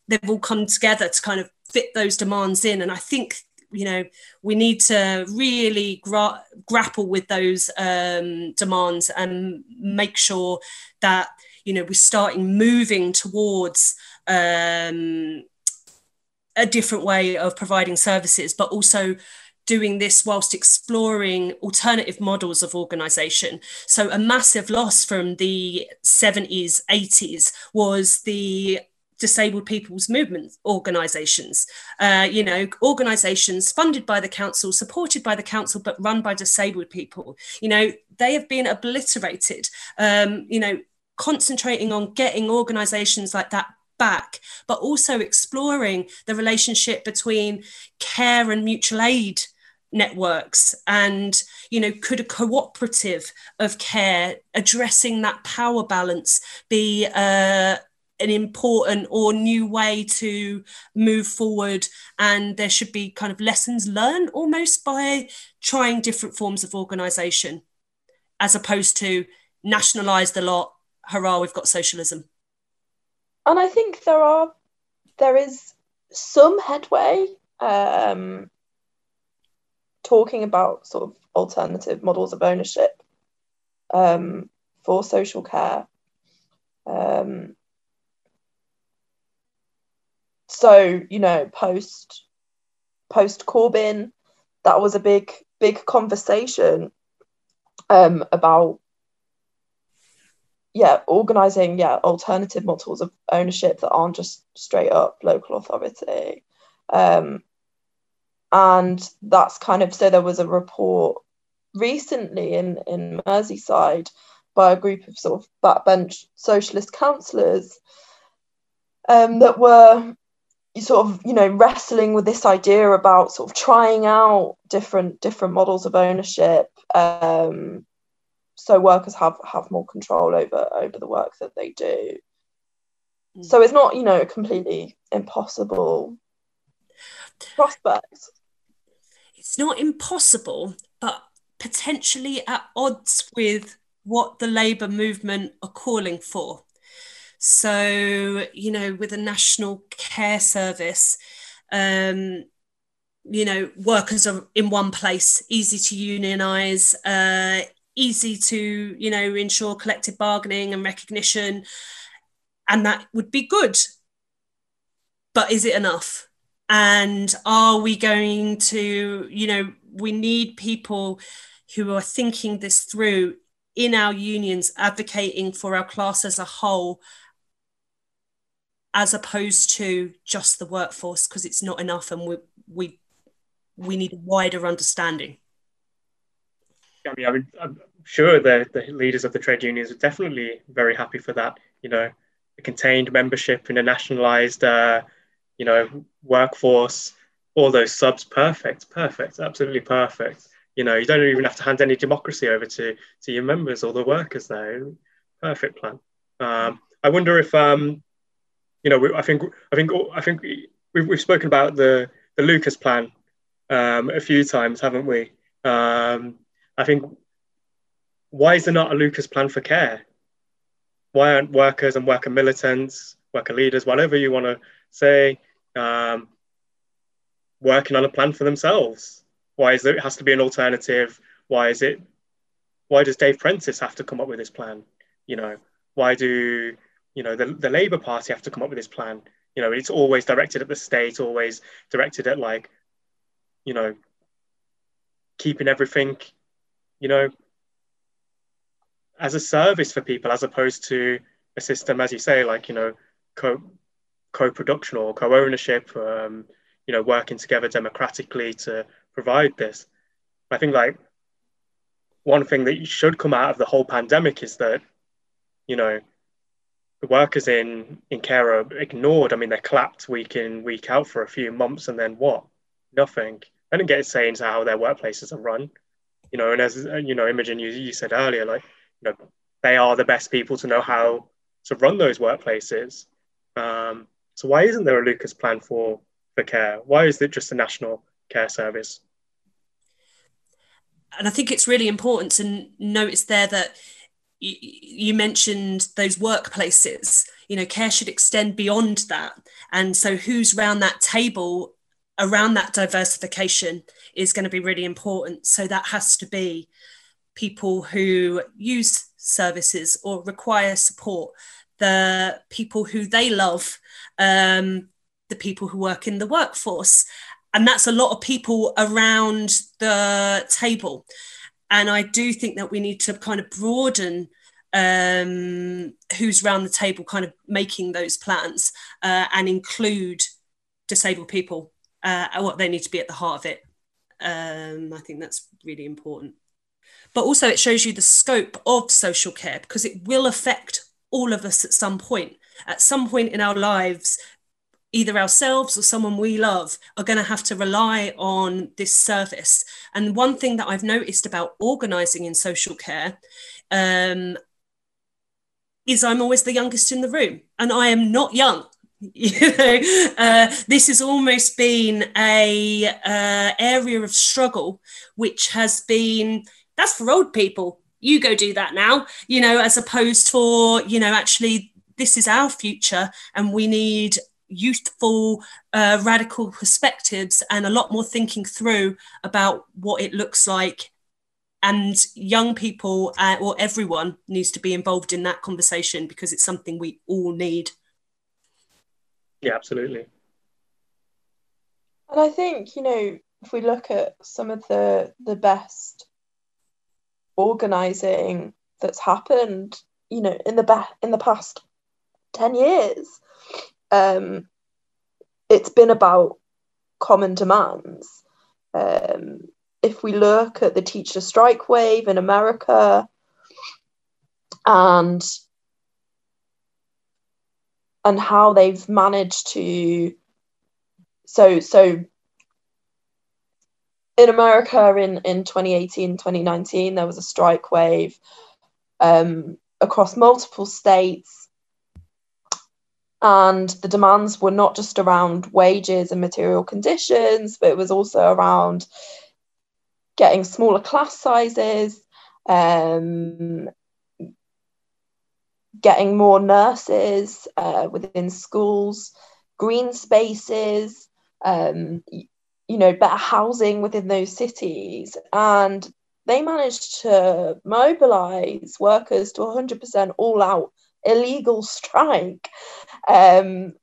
S3: They've all come together to kind of fit those demands in, and I think you know we need to really gra- grapple with those um, demands and make sure that you know we're starting moving towards um, a different way of providing services, but also doing this whilst exploring alternative models of organization. So, a massive loss from the 70s, 80s was the disabled people's movement organizations. Uh, you know organizations funded by the council supported by the council but run by disabled people. You know they have been obliterated. Um, you know concentrating on getting organizations like that back, but also exploring the relationship between care and mutual aid networks and you know could a cooperative of care addressing that power balance be uh, an important or new way to move forward? And there should be kind of lessons learned almost by trying different forms of organization as opposed to nationalize the lot hurrah we've got socialism.
S2: And i think there are there is some headway um, talking about sort of alternative models of ownership um, for social care. Um, so you know post post Corbyn that was a big big conversation um, about yeah organizing yeah alternative models of ownership that aren't just straight up local authority. Um, and that's kind of so there was a report recently in in Merseyside by a group of sort of backbench socialist councillors um, that were sort of you know wrestling with this idea about sort of trying out different different models of ownership um, so workers have have more control over over the work that they do mm. so it's not you know completely impossible prospect
S3: it's not impossible but potentially at odds with what the labour movement are calling for so, you know, with a national care service, um, you know, workers are in one place, easy to unionize, uh, easy to, you know, ensure collective bargaining and recognition. And that would be good. But is it enough? And are we going to, you know, we need people who are thinking this through in our unions, advocating for our class as a whole as opposed to just the workforce because it's not enough and we we we need a wider understanding
S1: I mean, I mean, I'm sure the, the leaders of the trade unions are definitely very happy for that. You know, a contained membership in a nationalized, uh, you know, workforce, all those subs, perfect, perfect, absolutely perfect. You know, you don't even have to hand any democracy over to, to your members or the workers there. Perfect plan. Um, I wonder if um, you know, we, I think I think I think we've, we've spoken about the the Lucas plan um, a few times, haven't we? Um, I think why is there not a Lucas plan for care? Why aren't workers and worker militants, worker leaders, whatever you want to say, um, working on a plan for themselves? Why is there, it has to be an alternative? Why is it? Why does Dave Prentis have to come up with this plan? You know, why do you know the, the Labour Party have to come up with this plan. You know, it's always directed at the state, always directed at like, you know, keeping everything, you know, as a service for people, as opposed to a system, as you say, like you know, co co-production or co-ownership, um, you know, working together democratically to provide this. I think like one thing that should come out of the whole pandemic is that, you know, the workers in in care are ignored. I mean, they're clapped week in week out for a few months, and then what? Nothing. They don't get a say into how their workplaces are run. You know, and as you know, Imogen, you, you said earlier, like you know, they are the best people to know how to run those workplaces. Um, so why isn't there a Lucas plan for for care? Why is it just a national care service?
S3: And I think it's really important to notice there that you mentioned those workplaces you know care should extend beyond that and so who's around that table around that diversification is going to be really important so that has to be people who use services or require support the people who they love um, the people who work in the workforce and that's a lot of people around the table and I do think that we need to kind of broaden um, who's around the table, kind of making those plans uh, and include disabled people. Uh, what they need to be at the heart of it. Um, I think that's really important. But also, it shows you the scope of social care because it will affect all of us at some point. at some point in our lives either ourselves or someone we love are going to have to rely on this service. And one thing that I've noticed about organising in social care um, is I'm always the youngest in the room, and I am not young. you know, uh, this has almost been a uh, area of struggle, which has been that's for old people. You go do that now, you know, as opposed for you know actually this is our future, and we need youthful, uh, radical perspectives and a lot more thinking through about what it looks like. And young people uh, or everyone needs to be involved in that conversation because it's something we all need.
S1: Yeah, absolutely.
S2: And I think, you know, if we look at some of the the best organizing that's happened, you know, in the be- in the past 10 years, um, it's been about common demands. Um, if we look at the teacher strike wave in America and and how they've managed to so so in America in, in 2018, 2019, there was a strike wave um, across multiple states. And the demands were not just around wages and material conditions, but it was also around getting smaller class sizes, um, getting more nurses uh, within schools, green spaces, um, you know, better housing within those cities. And they managed to mobilize workers to 100% all out illegal strike, um,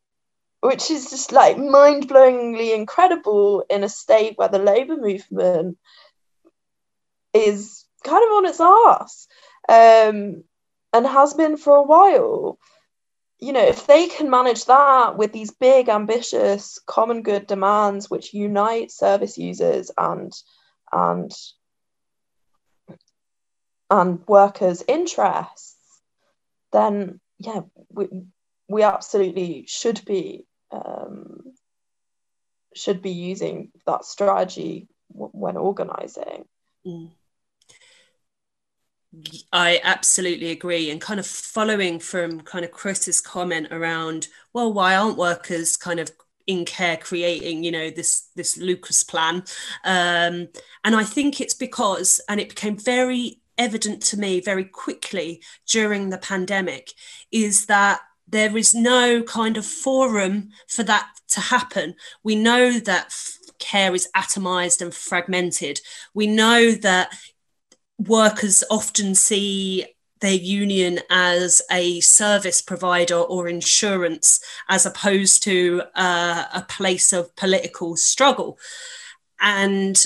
S2: which is just like mind blowingly incredible in a state where the labour movement is kind of on its ass um, and has been for a while. You know, if they can manage that with these big, ambitious, common good demands which unite service users and and and workers' interests, then yeah, we we absolutely should be um, should be using that strategy when organizing. Mm.
S3: I absolutely agree. And kind of following from kind of Chris's comment around, well, why aren't workers kind of in care creating you know this this lucas plan um, and i think it's because and it became very evident to me very quickly during the pandemic is that there is no kind of forum for that to happen. We know that care is atomized and fragmented. We know that workers often see their union as a service provider or insurance as opposed to uh, a place of political struggle. And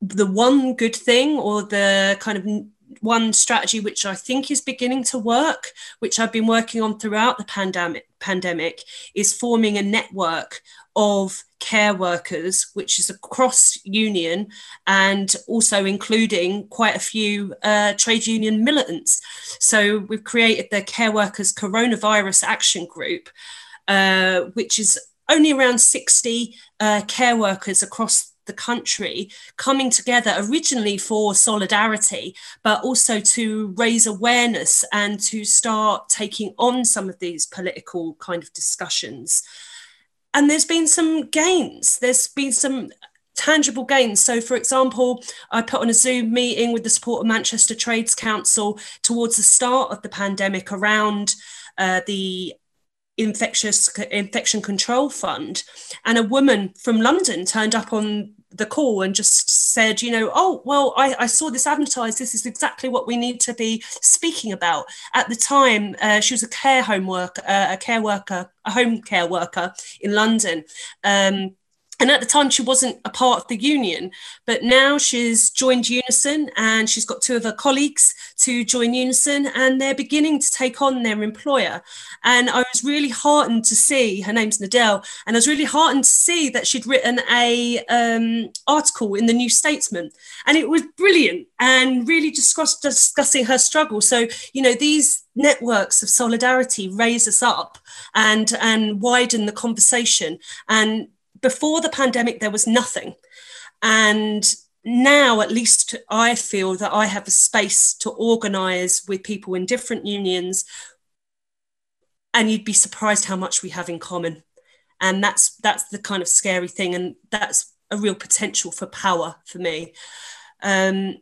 S3: the one good thing or the kind of one strategy which I think is beginning to work, which I've been working on throughout the pandemic, pandemic is forming a network of care workers, which is across union and also including quite a few uh, trade union militants. So we've created the Care Workers Coronavirus Action Group, uh, which is only around 60 uh, care workers across the country coming together originally for solidarity, but also to raise awareness and to start taking on some of these political kind of discussions. And there's been some gains. There's been some tangible gains. So, for example, I put on a Zoom meeting with the support of Manchester Trades Council towards the start of the pandemic around uh, the infectious infection control fund and a woman from london turned up on the call and just said, you know, oh, well, I, I saw this advertised. This is exactly what we need to be speaking about. At the time, uh, she was a care home worker, uh, a care worker, a home care worker in London. Um, and at the time she wasn't a part of the union but now she's joined unison and she's got two of her colleagues to join unison and they're beginning to take on their employer. And i was really heartened to see her name's nadell and i was really heartened to see that she'd written a um, article in the new statesman. And it was brilliant and really discuss, discussing her struggle. So you know these networks of solidarity raise us up and and widen the conversation. And before the pandemic there was nothing. And now at least i feel that i have a space to organize with people in different unions and you'd be surprised how much we have in common. And that's that's the kind of scary thing and that's a real potential for power for me. Um,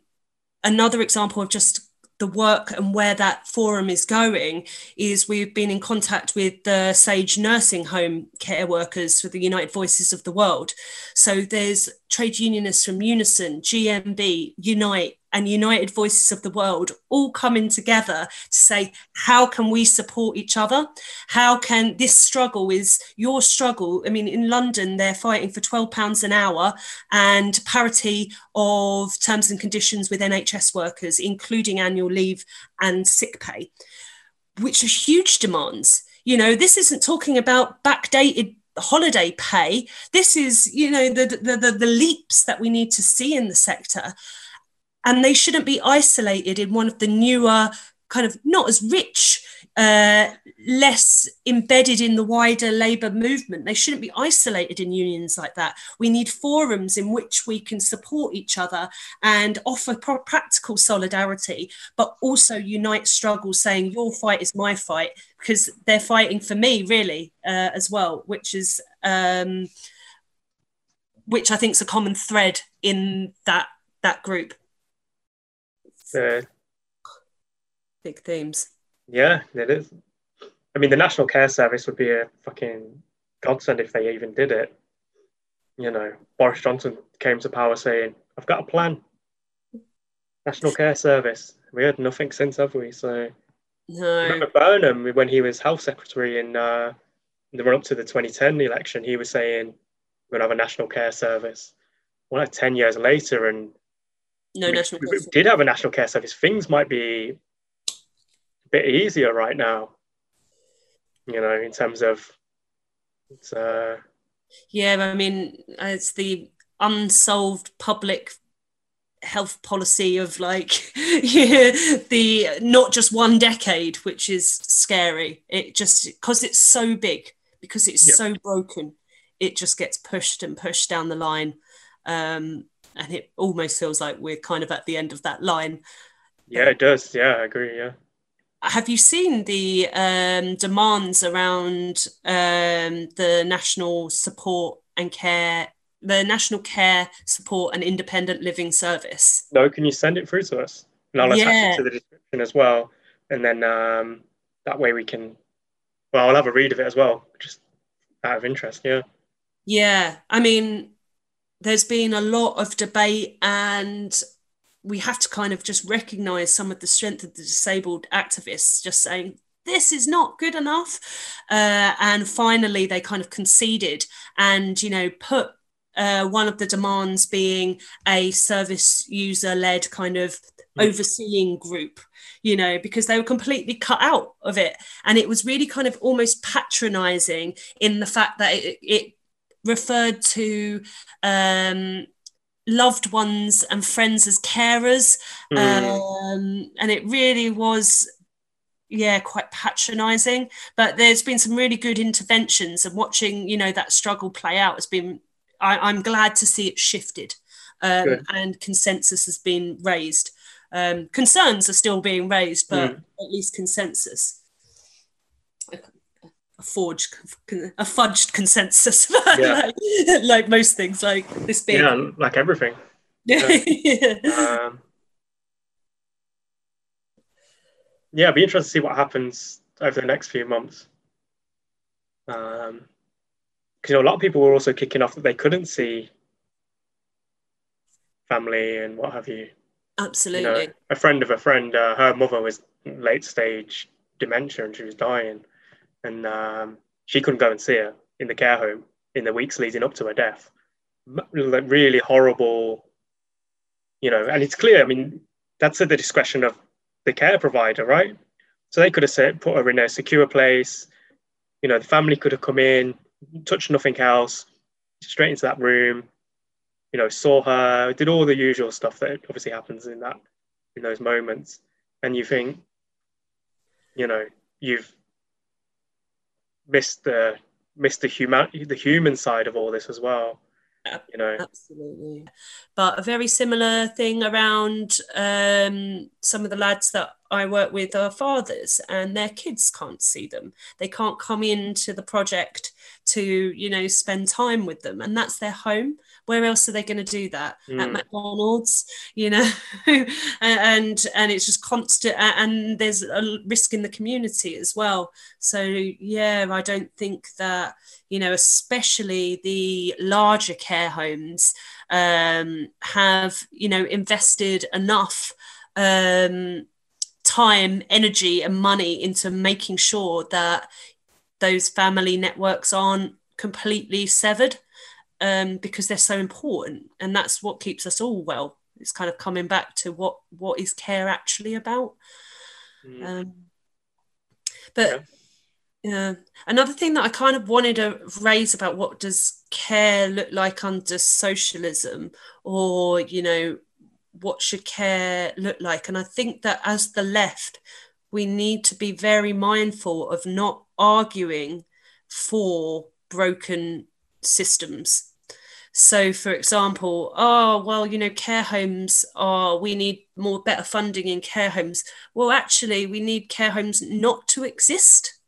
S3: another example of just the work and where that forum is going is we've been in contact with the Sage nursing home care workers for the United Voices of the World. So there's trade unionists from Unison, GMB, Unite, and United Voices of the World all coming together to say, how can we support each other? How can this struggle is your struggle? I mean, in London, they're fighting for £12 an hour and parity of terms and conditions with NHS workers, including annual leave and sick pay, which are huge demands. You know, this isn't talking about backdated holiday pay. This is, you know, the, the, the, the leaps that we need to see in the sector and they shouldn't be isolated in one of the newer kind of not as rich uh, less embedded in the wider labour movement. They shouldn't be isolated in unions like that. We need forums in which we can support each other and offer pro- practical solidarity, but also unite struggles, saying your fight is my fight, because they're fighting for me, really, uh, as well, which is. Um, which I think is a common thread in that that group big themes.
S1: Yeah, it is. I mean, the National Care Service would be a fucking godsend if they even did it. You know, Boris Johnson came to power saying, I've got a plan. National Care Service. We heard nothing since, have we? So,
S3: no.
S1: remember Burnham when he was Health Secretary in, uh, in the run up to the 2010 election, he was saying, We're going to have a National Care Service. Well, like 10 years later, and
S3: no national
S1: we, we did have a national care service. Things might be a bit easier right now. You know, in terms of it's uh
S3: yeah, I mean it's the unsolved public health policy of like yeah, the not just one decade, which is scary. It just because it's so big, because it's yeah. so broken, it just gets pushed and pushed down the line. Um, and it almost feels like we're kind of at the end of that line.
S1: Yeah, it does. Yeah, I agree. Yeah.
S3: Have you seen the um, demands around um, the national support and care, the national care support and independent living service?
S1: No, can you send it through to us? And I'll attach yeah. it to the description as well, and then um, that way we can. Well, I'll have a read of it as well, just out of interest. Yeah.
S3: Yeah, I mean, there's been a lot of debate and we have to kind of just recognize some of the strength of the disabled activists just saying this is not good enough. Uh, and finally they kind of conceded and you know put uh, one of the demands being a service user led kind of overseeing group you know because they were completely cut out of it. And it was really kind of almost patronizing in the fact that it, it referred to um, loved ones and friends as carers. Mm. Um, and it really was, yeah, quite patronizing. But there's been some really good interventions, and watching, you know, that struggle play out has been, I, am glad to see it shifted um, and consensus has been raised. Um, concerns are still being raised, but mm. at least consensus a forged a fudged consensus. Yeah. like, like, most things like this big.
S1: Yeah like everything. Yeah. yeah. Um, yeah it'd be interesting to see what happens over the next few months. Um because you know a lot of people were also kicking off that they couldn't see family and what have you.
S3: Absolutely
S1: you know, a friend of a friend uh, her mother was late stage dementia and she was dying and um, she couldn't go and see her in the care home in the weeks leading up to her death. Like really horrible, you know. And it's clear. I mean, that's at the discretion of the care provider, right? So they could have said, put her in a secure place. You know, the family could have come in, touched nothing else, straight into that room. You know, saw her, did all the usual stuff that obviously happens in that in those moments. And you think, you know you've missed the miss the human the human side of all this as well you know?
S3: absolutely. But a very similar thing around um, some of the lads that i work with are fathers and their kids can't see them. They can't come into the project to you know spend time with them. And that's their home where else are they going to do that? Mm. at mcdonald's you know? And and it's just constant and there's a risk in the community as well. So yeah i don't think that you know especially the larger care homes um, have you know invested enough um, time energy and money into making sure that those family networks aren't completely severed um, because they're so important. And that's what keeps us all well. It's kind of coming back to what what is care actually about. Mm. um, but yeah. yeah. Another thing that i kind of wanted to raise about what does care look like under socialism or you know what should care look like? And i think that as the left we need to be very mindful of not arguing for broken systems. So, for example, oh, well, you know, care homes are, we need more better funding in care homes. Well, actually, we need care homes not to exist.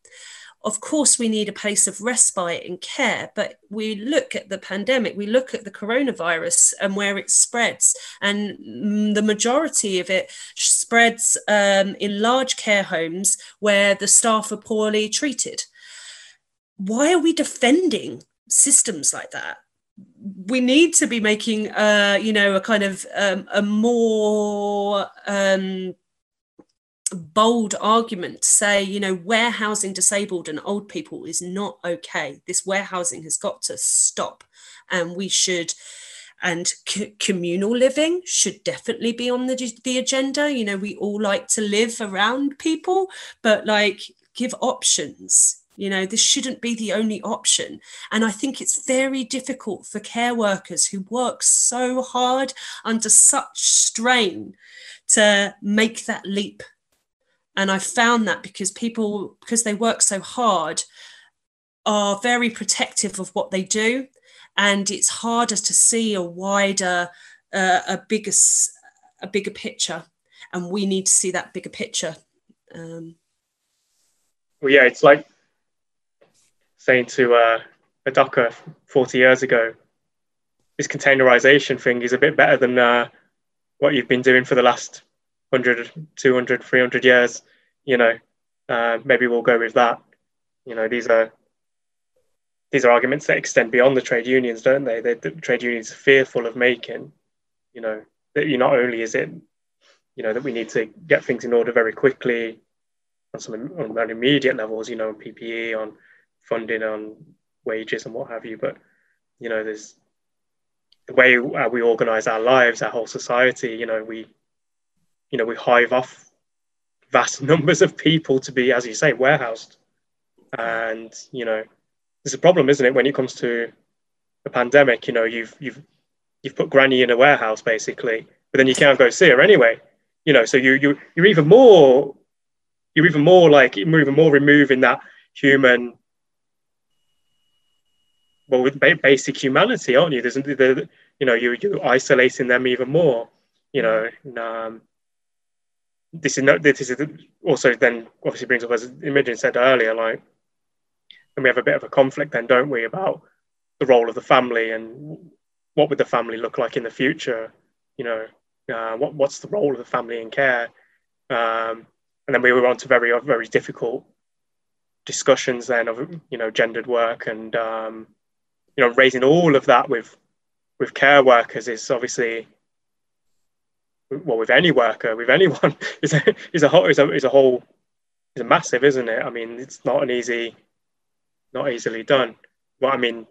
S3: Of course, we need a place of respite and care, but we look at the pandemic, we look at the coronavirus and where it spreads, and the majority of it spreads um, in large care homes where the staff are poorly treated. Why are we defending systems like that. We need to be making uh you know a kind of um, a more um bold argument to say you know warehousing disabled and old people is not okay. This warehousing has got to stop and we should and c- communal living should definitely be on the, the agenda. You know we all like to live around people but like give options you know, this shouldn't be the only option. And I think it's very difficult for care workers who work so hard under such strain to make that leap. And I found that because people, because they work so hard, are very protective of what they do. And it's harder to see a wider, uh, a bigger, a bigger picture. And we need to see that bigger picture. Um,
S1: well, yeah, it's like saying to uh, a docker 40 years ago, this containerization thing is a bit better than uh, what you've been doing for the last 100, 200, 300 years. You know, uh, maybe we'll go with that. You know, these are these are arguments that extend beyond the trade unions, don't they? they the trade unions are fearful of making. You know, that you not only is it, you know, that we need to get things in order very quickly on some on immediate levels. You know, on PPE, on funding on wages and what have you. But you know, there's the way uh, we organize our lives, our whole society. You know, we you know we hive off vast numbers of people to be, as you say, warehoused, and you know, there's a problem, isn't it, when it comes to the pandemic? You know, you've you've you've put Granny in a warehouse basically, but then you can't go see her anyway. You know, so you you you're even more you're even more like you're even more removing that human well with basic humanity, aren't you? There's the, you know you you isolating them even more. You know, and, um, this is not this is also then obviously brings up as Imogen said earlier, like, and we have a bit of a conflict then, don't we, about the role of the family and what would the family look like in the future? You know, uh, what what's the role of the family in care? Um, and then we were on to very very difficult discussions then of you know gendered work and um, you know raising all of that with with care workers is obviously well with any worker with anyone is a is a whole is a, is a whole is a massive isn't it? I mean it's not an easy not easily done. But i mean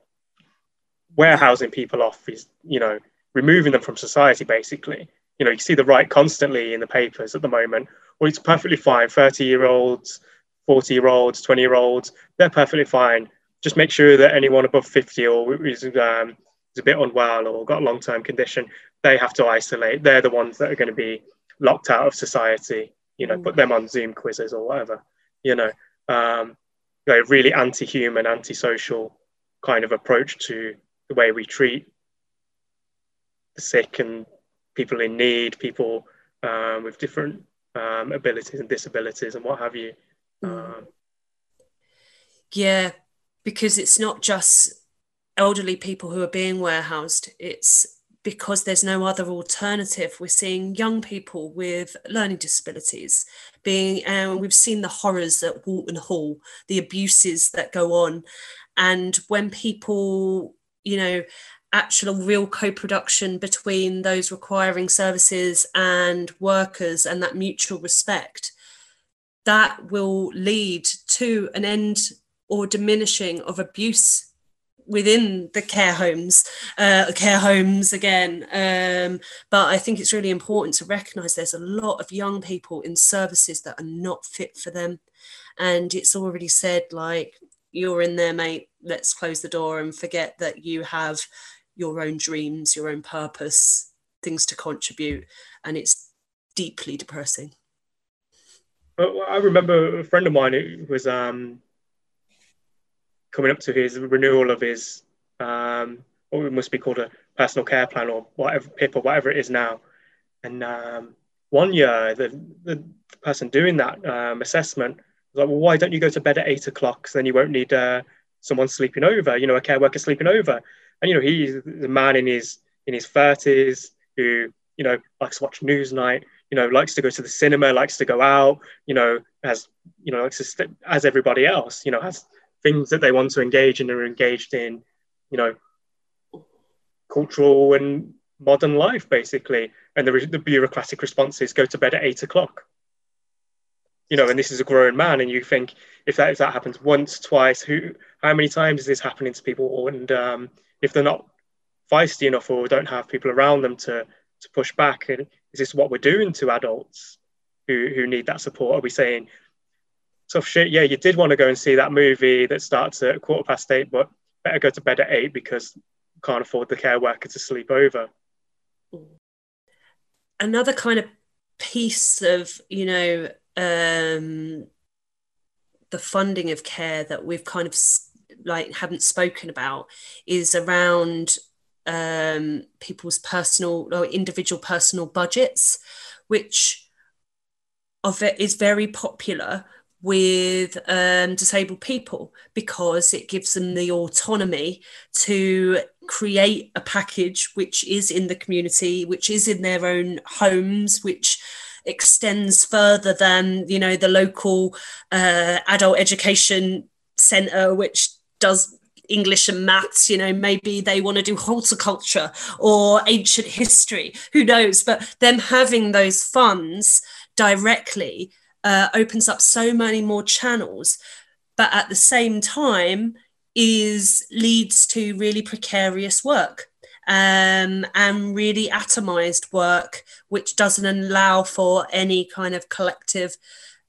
S1: warehousing people off is you know removing them from society basically. You know you see the right constantly in the papers at the moment. Well it's perfectly fine. 30 year olds 40 year olds 20 year olds they're perfectly fine just make sure that anyone above 50 or is, um, is a bit unwell or got a long term condition, they have to isolate. They're the ones that are going to be locked out of society. You know, mm. put them on Zoom quizzes or whatever. you know, um, you know really anti-human, anti-social kind of approach to the way we treat the sick and people in need, people um, with different um, abilities and disabilities and what have you. Mm. Um,
S3: yeah, because it's not just elderly people who are being warehoused, it's because there's no other alternative. We're seeing young people with learning disabilities being, and we've seen the horrors at Whorlton Hall, the abuses that go on. And when people, you know, actual real co-production between those requiring services and workers and that mutual respect, that will lead to an end or diminishing of abuse within the care homes, uh, care homes again. Um, but I think it's really important to recognise there's a lot of young people in services that are not fit for them, and it's already said like you're in there, mate. Let's close the door and forget that you have your own dreams, your own purpose, things to contribute, and it's deeply depressing.
S1: I remember a friend of mine who was um, coming up to his renewal of his um, what must be called a personal care plan or whatever PIP or whatever it is now. And um, one year, the, the person doing that um, assessment was like, well, why don't you go to bed at eight o'clock? So then you won't need uh, someone sleeping over, you know, a care worker sleeping over. And, you know, he's a man in his, in his 30s who, you know, likes to watch Newsnight, you know, likes to go to the cinema, likes to go out, you know, as, you know, as everybody else, you know, has things that they want to engage in are engaged in, you know, cultural and modern life, basically. And the, the bureaucratic response is go to bed at eight o'clock. You know, and this is a grown man, and you think if that if that happens once, twice, who how many times is this happening to people? And um, if they're not feisty enough or don't have people around them to to push back, and is this what we're doing to adults who who need that support? Are we saying tough shit. Yeah, you did want to go and see that movie that starts at quarter past eight, but better go to bed at eight because can't afford the care worker to sleep over.
S3: Another kind of piece of, you know, um, the funding of care that we've kind of like haven't spoken about is around um, people's personal or individual personal budgets, which of it is very popular with um, disabled people because it gives them the autonomy to create a package which is in the community, which is in their own homes, which extends further than you know the local uh, adult education centre, which does English and maths, you know, maybe they want to do horticulture or ancient history, who knows? But them having those funds directly uh, opens up so many more channels, but at the same time is leads to really precarious work um, and really atomized work, which doesn't allow for any kind of collective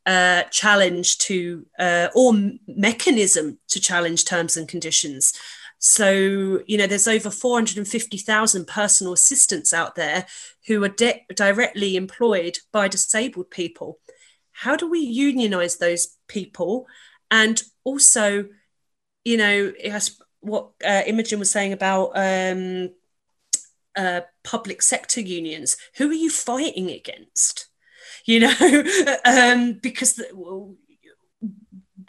S3: uh, challenge to uh, or mechanism to challenge terms and conditions. So, you know, there's over 450,000 personal assistants out there who are directly employed by disabled people how do we unionize those people? And also you know what uh, imogen was saying about um, uh, public sector unions. Who are you fighting against? You know um, because the,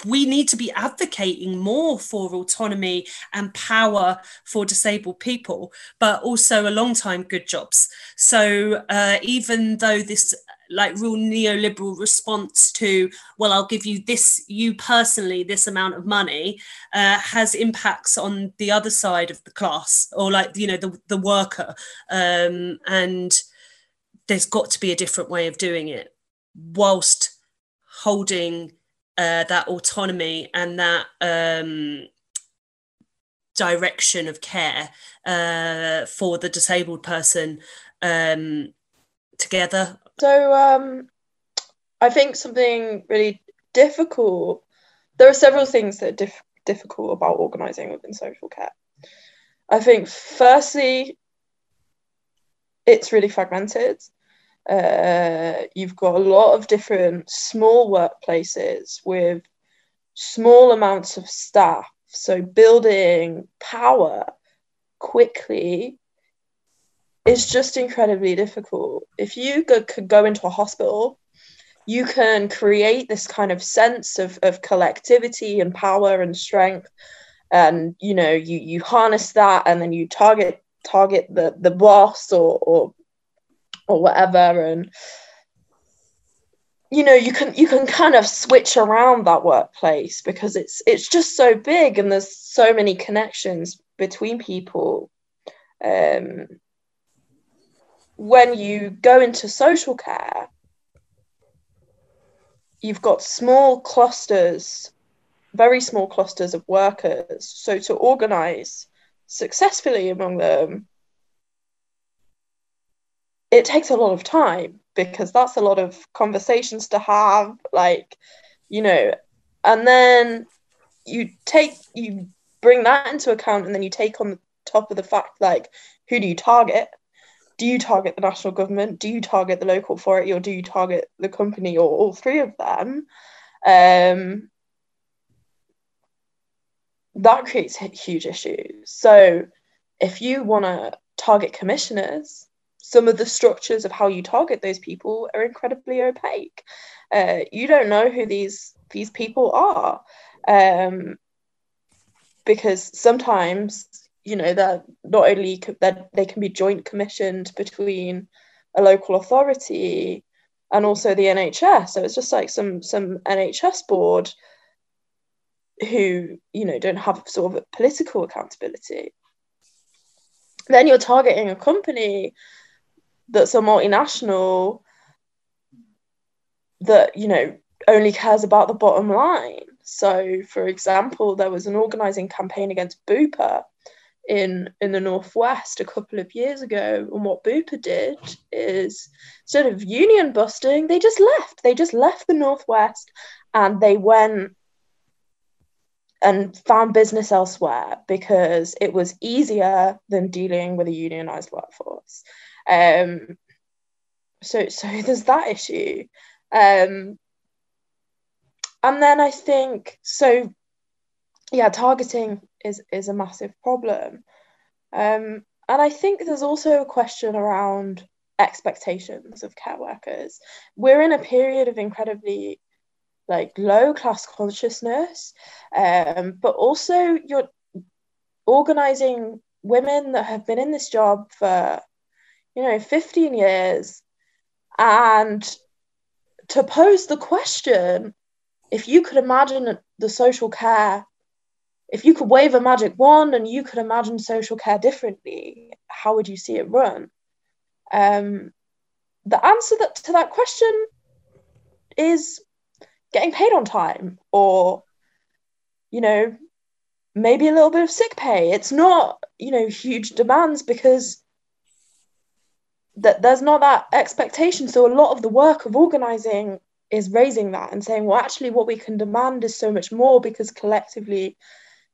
S3: we need to be advocating more for autonomy and power for disabled people, but also a long time good jobs. So uh, even though this like real neoliberal response to well i'll give you this you personally this amount of money uh, has impacts on the other side of the class or like you know the, the worker. Um, and there's got to be a different way of doing it whilst holding uh, that autonomy and that um, direction of care uh, for the disabled person um, together
S2: so um, I think something really difficult. There are several things that are dif- difficult about organising within social care. I think, firstly, it's really fragmented. Uh, you've got a lot of different small workplaces with small amounts of staff. So building power quickly is just incredibly difficult. If you go, could go into a hospital, you can create this kind of sense of, of collectivity and power and strength. And you know, you you harness that and then you target target the the boss or or or whatever and you know you can you can kind of switch around that workplace because it's it's just so big and there's so many connections between people um, when you go into social care you've got small clusters very small clusters of workers. So to organize successfully among them it takes a lot of time because that's a lot of conversations to have like you know and then you take you bring that into account and then you take on the top of the fact like who do you target do you target the national government? Do you target the local authority or do you target the company or all three of them? Um, that creates huge issues. So if you want to target commissioners some of the structures of how you target those people are incredibly opaque. Uh, you don't know who these these people are. Um, because sometimes you know that not only that they can be joint commissioned between a local authority and also the NHS. So it's just like some some NHS board who you know don't have sort of political accountability. Then you're targeting a company that's a multinational that you know only cares about the bottom line so for example there was an organizing campaign against bupa in in the northwest a couple of years ago and what bupa did is instead of union busting. They just left. They just left the northwest and they went and found business elsewhere because it was easier than dealing with a unionized workforce. Um, so so there's that issue. Um, and then I think so yeah, targeting is is a massive problem. Um, and I think there's also a question around expectations of care workers. We're in a period of incredibly like low class consciousness, um, but also you're organizing women that have been in this job for you know, 15 years. And to pose the question if you could imagine the social care, if you could wave a magic wand and you could imagine social care differently, how would you see it run? Um, the answer that, to that question is getting paid on time or, you know, maybe a little bit of sick pay. It's not, you know, huge demands because that there's not that expectation. So a lot of the work of organizing is raising that and saying, well, actually, what we can demand is so much more because collectively,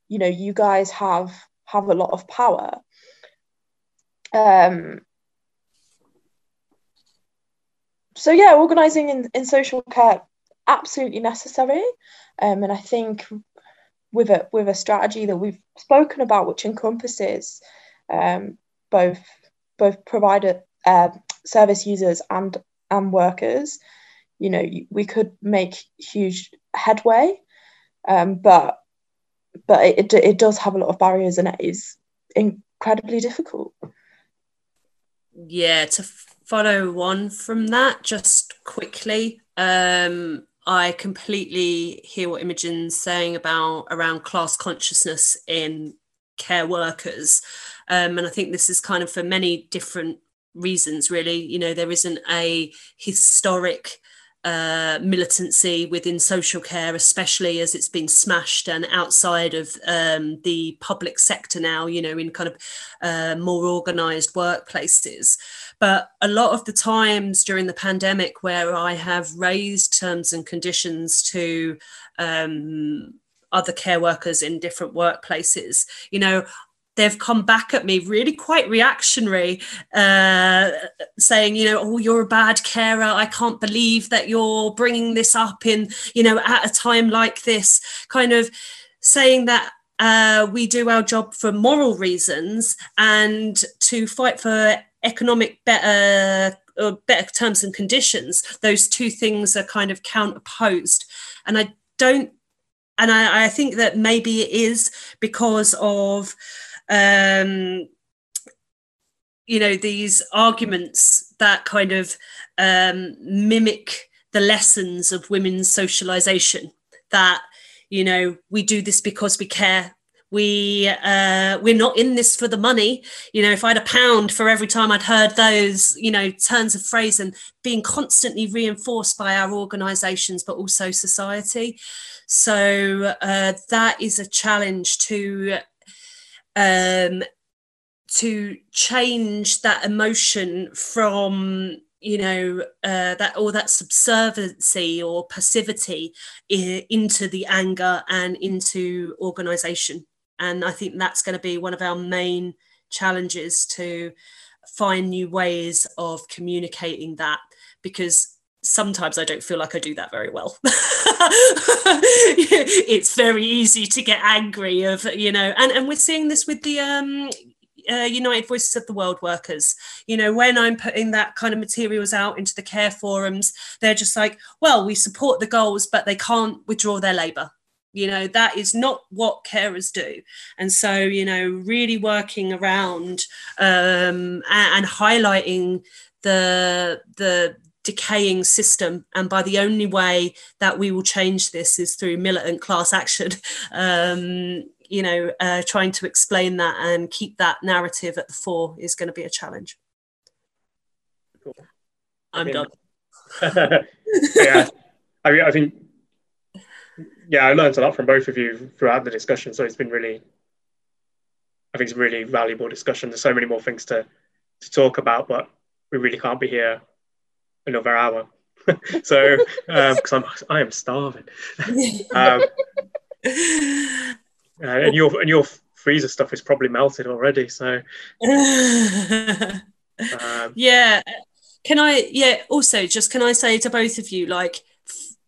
S2: you know, you guys have have a lot of power. Um, so yeah, organizing in, in social care absolutely necessary, um, and I think with a with a strategy that we've spoken about, which encompasses um, both both provider uh, service users and and workers, you know, we could make huge headway, um, but but it, it does have a lot of barriers and it is incredibly difficult.
S3: Yeah, to follow on from that, just quickly, um, I completely hear what Imogen's saying about around class consciousness in care workers. Um, and I think this is kind of for many different reasons really you know there isn't a historic uh, militancy within social care, especially as it's been smashed and outside of um, the public sector now, you know, in kind of uh, more organized workplaces. But a lot of the times during the pandemic, where I have raised terms and conditions to um, other care workers in different workplaces, you know, they've come back at me really quite reactionary, uh, saying, you know, oh, you're a bad carer. I can't believe that you're bringing this up in, you know, at a time like this, kind of saying that uh, we do our job for moral reasons and to fight for economic better or better terms and conditions those two things are kind of counterposed and i don't and I, I think that maybe it is because of um, you know these arguments that kind of um, mimic the lessons of women's socialization that you know we do this because we care. We uh, we're not in this for the money. You know if i had a pound for every time i'd heard those you know turns of phrase and being constantly reinforced by our organizations but also society. So uh, that is a challenge to um, to change that emotion from you know uh, that or that subserviency or passivity into the anger and into organization. And i think that's going to be one of our main challenges to find new ways of communicating that because sometimes I don't feel like I do that very well. it's very easy to get angry of, you know, and, and we're seeing this with the um, uh, United Voices of the World Workers. You know, when I'm putting that kind of materials out into the care forums, they're just like, well, we support the goals, but they can't withdraw their labour. You know, that is not what carers do. And so, you know, really working around um, and, and highlighting the the decaying system. And by the only way that we will change this is through militant class action um, you know uh, trying to explain that and keep that narrative at the fore is going to be a challenge.
S1: Cool.
S3: i'm done.
S1: Yeah I, mean, I think yeah i learned a lot from both of you throughout the discussion so it's been really i think it's a really valuable discussion. There's so many more things to to talk about but we really can't be here another hour. so because um, I'm I am starving. um, uh, and your and your freezer stuff is probably melted already. So um,
S3: yeah, can I? Yeah. Also, just can I say to both of you, like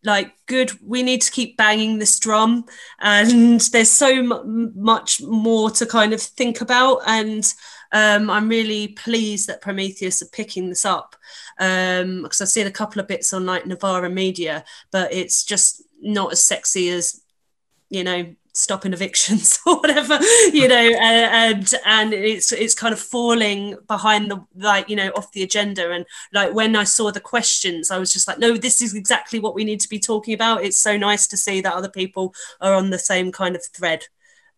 S3: like good we need to keep banging this drum and there's so m- much more to kind of think about and um, i'm really pleased that prometheus are picking this up um because I've seen a couple of bits on like Novara Media, but it's just not as sexy as you know stopping evictions or whatever you know and and it's it's kind of falling behind the like you know off the agenda. And like when i saw the questions i was just like no this is exactly what we need to be talking about. It's so nice to see that other people are on the same kind of thread.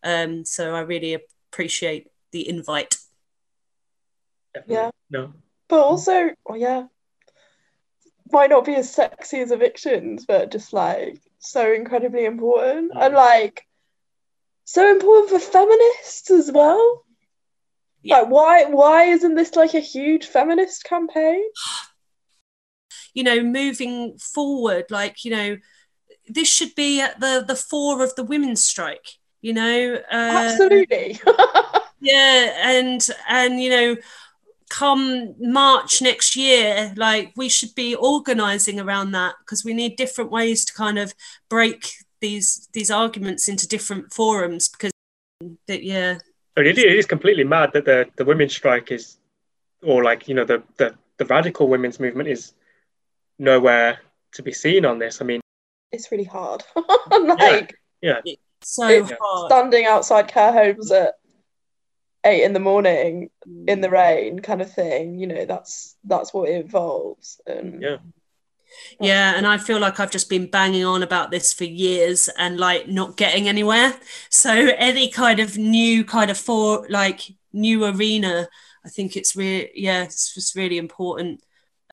S3: Um so i really appreciate the invite
S2: yeah
S1: no
S2: but also, oh yeah, might not be as sexy as evictions, but just like so incredibly important and like so important for feminists as well. Yeah. Like why why isn't this like a huge feminist campaign?
S3: You know, moving forward, like, you know, this should be at the the fore of the women's strike, you know.
S2: Uh, Absolutely.
S3: yeah, and and you know, come March next year, like we should be organizing around that because we need different ways to kind of break these these arguments into different forums because that yeah.
S1: I mean, it is completely mad that the the women's strike is, or like you know the the the radical women's movement is nowhere to be seen on this. I mean,
S2: it's really hard. like,
S1: yeah, yeah.
S3: so hard.
S2: standing outside care homes at eight in the morning in the mm. rain kind of thing you know that's that's what it involves. And
S1: yeah.
S3: Yeah and i feel like i've just been banging on about this for years and like not getting anywhere. So any kind of new kind of for like new arena i think it's really yeah it's just really important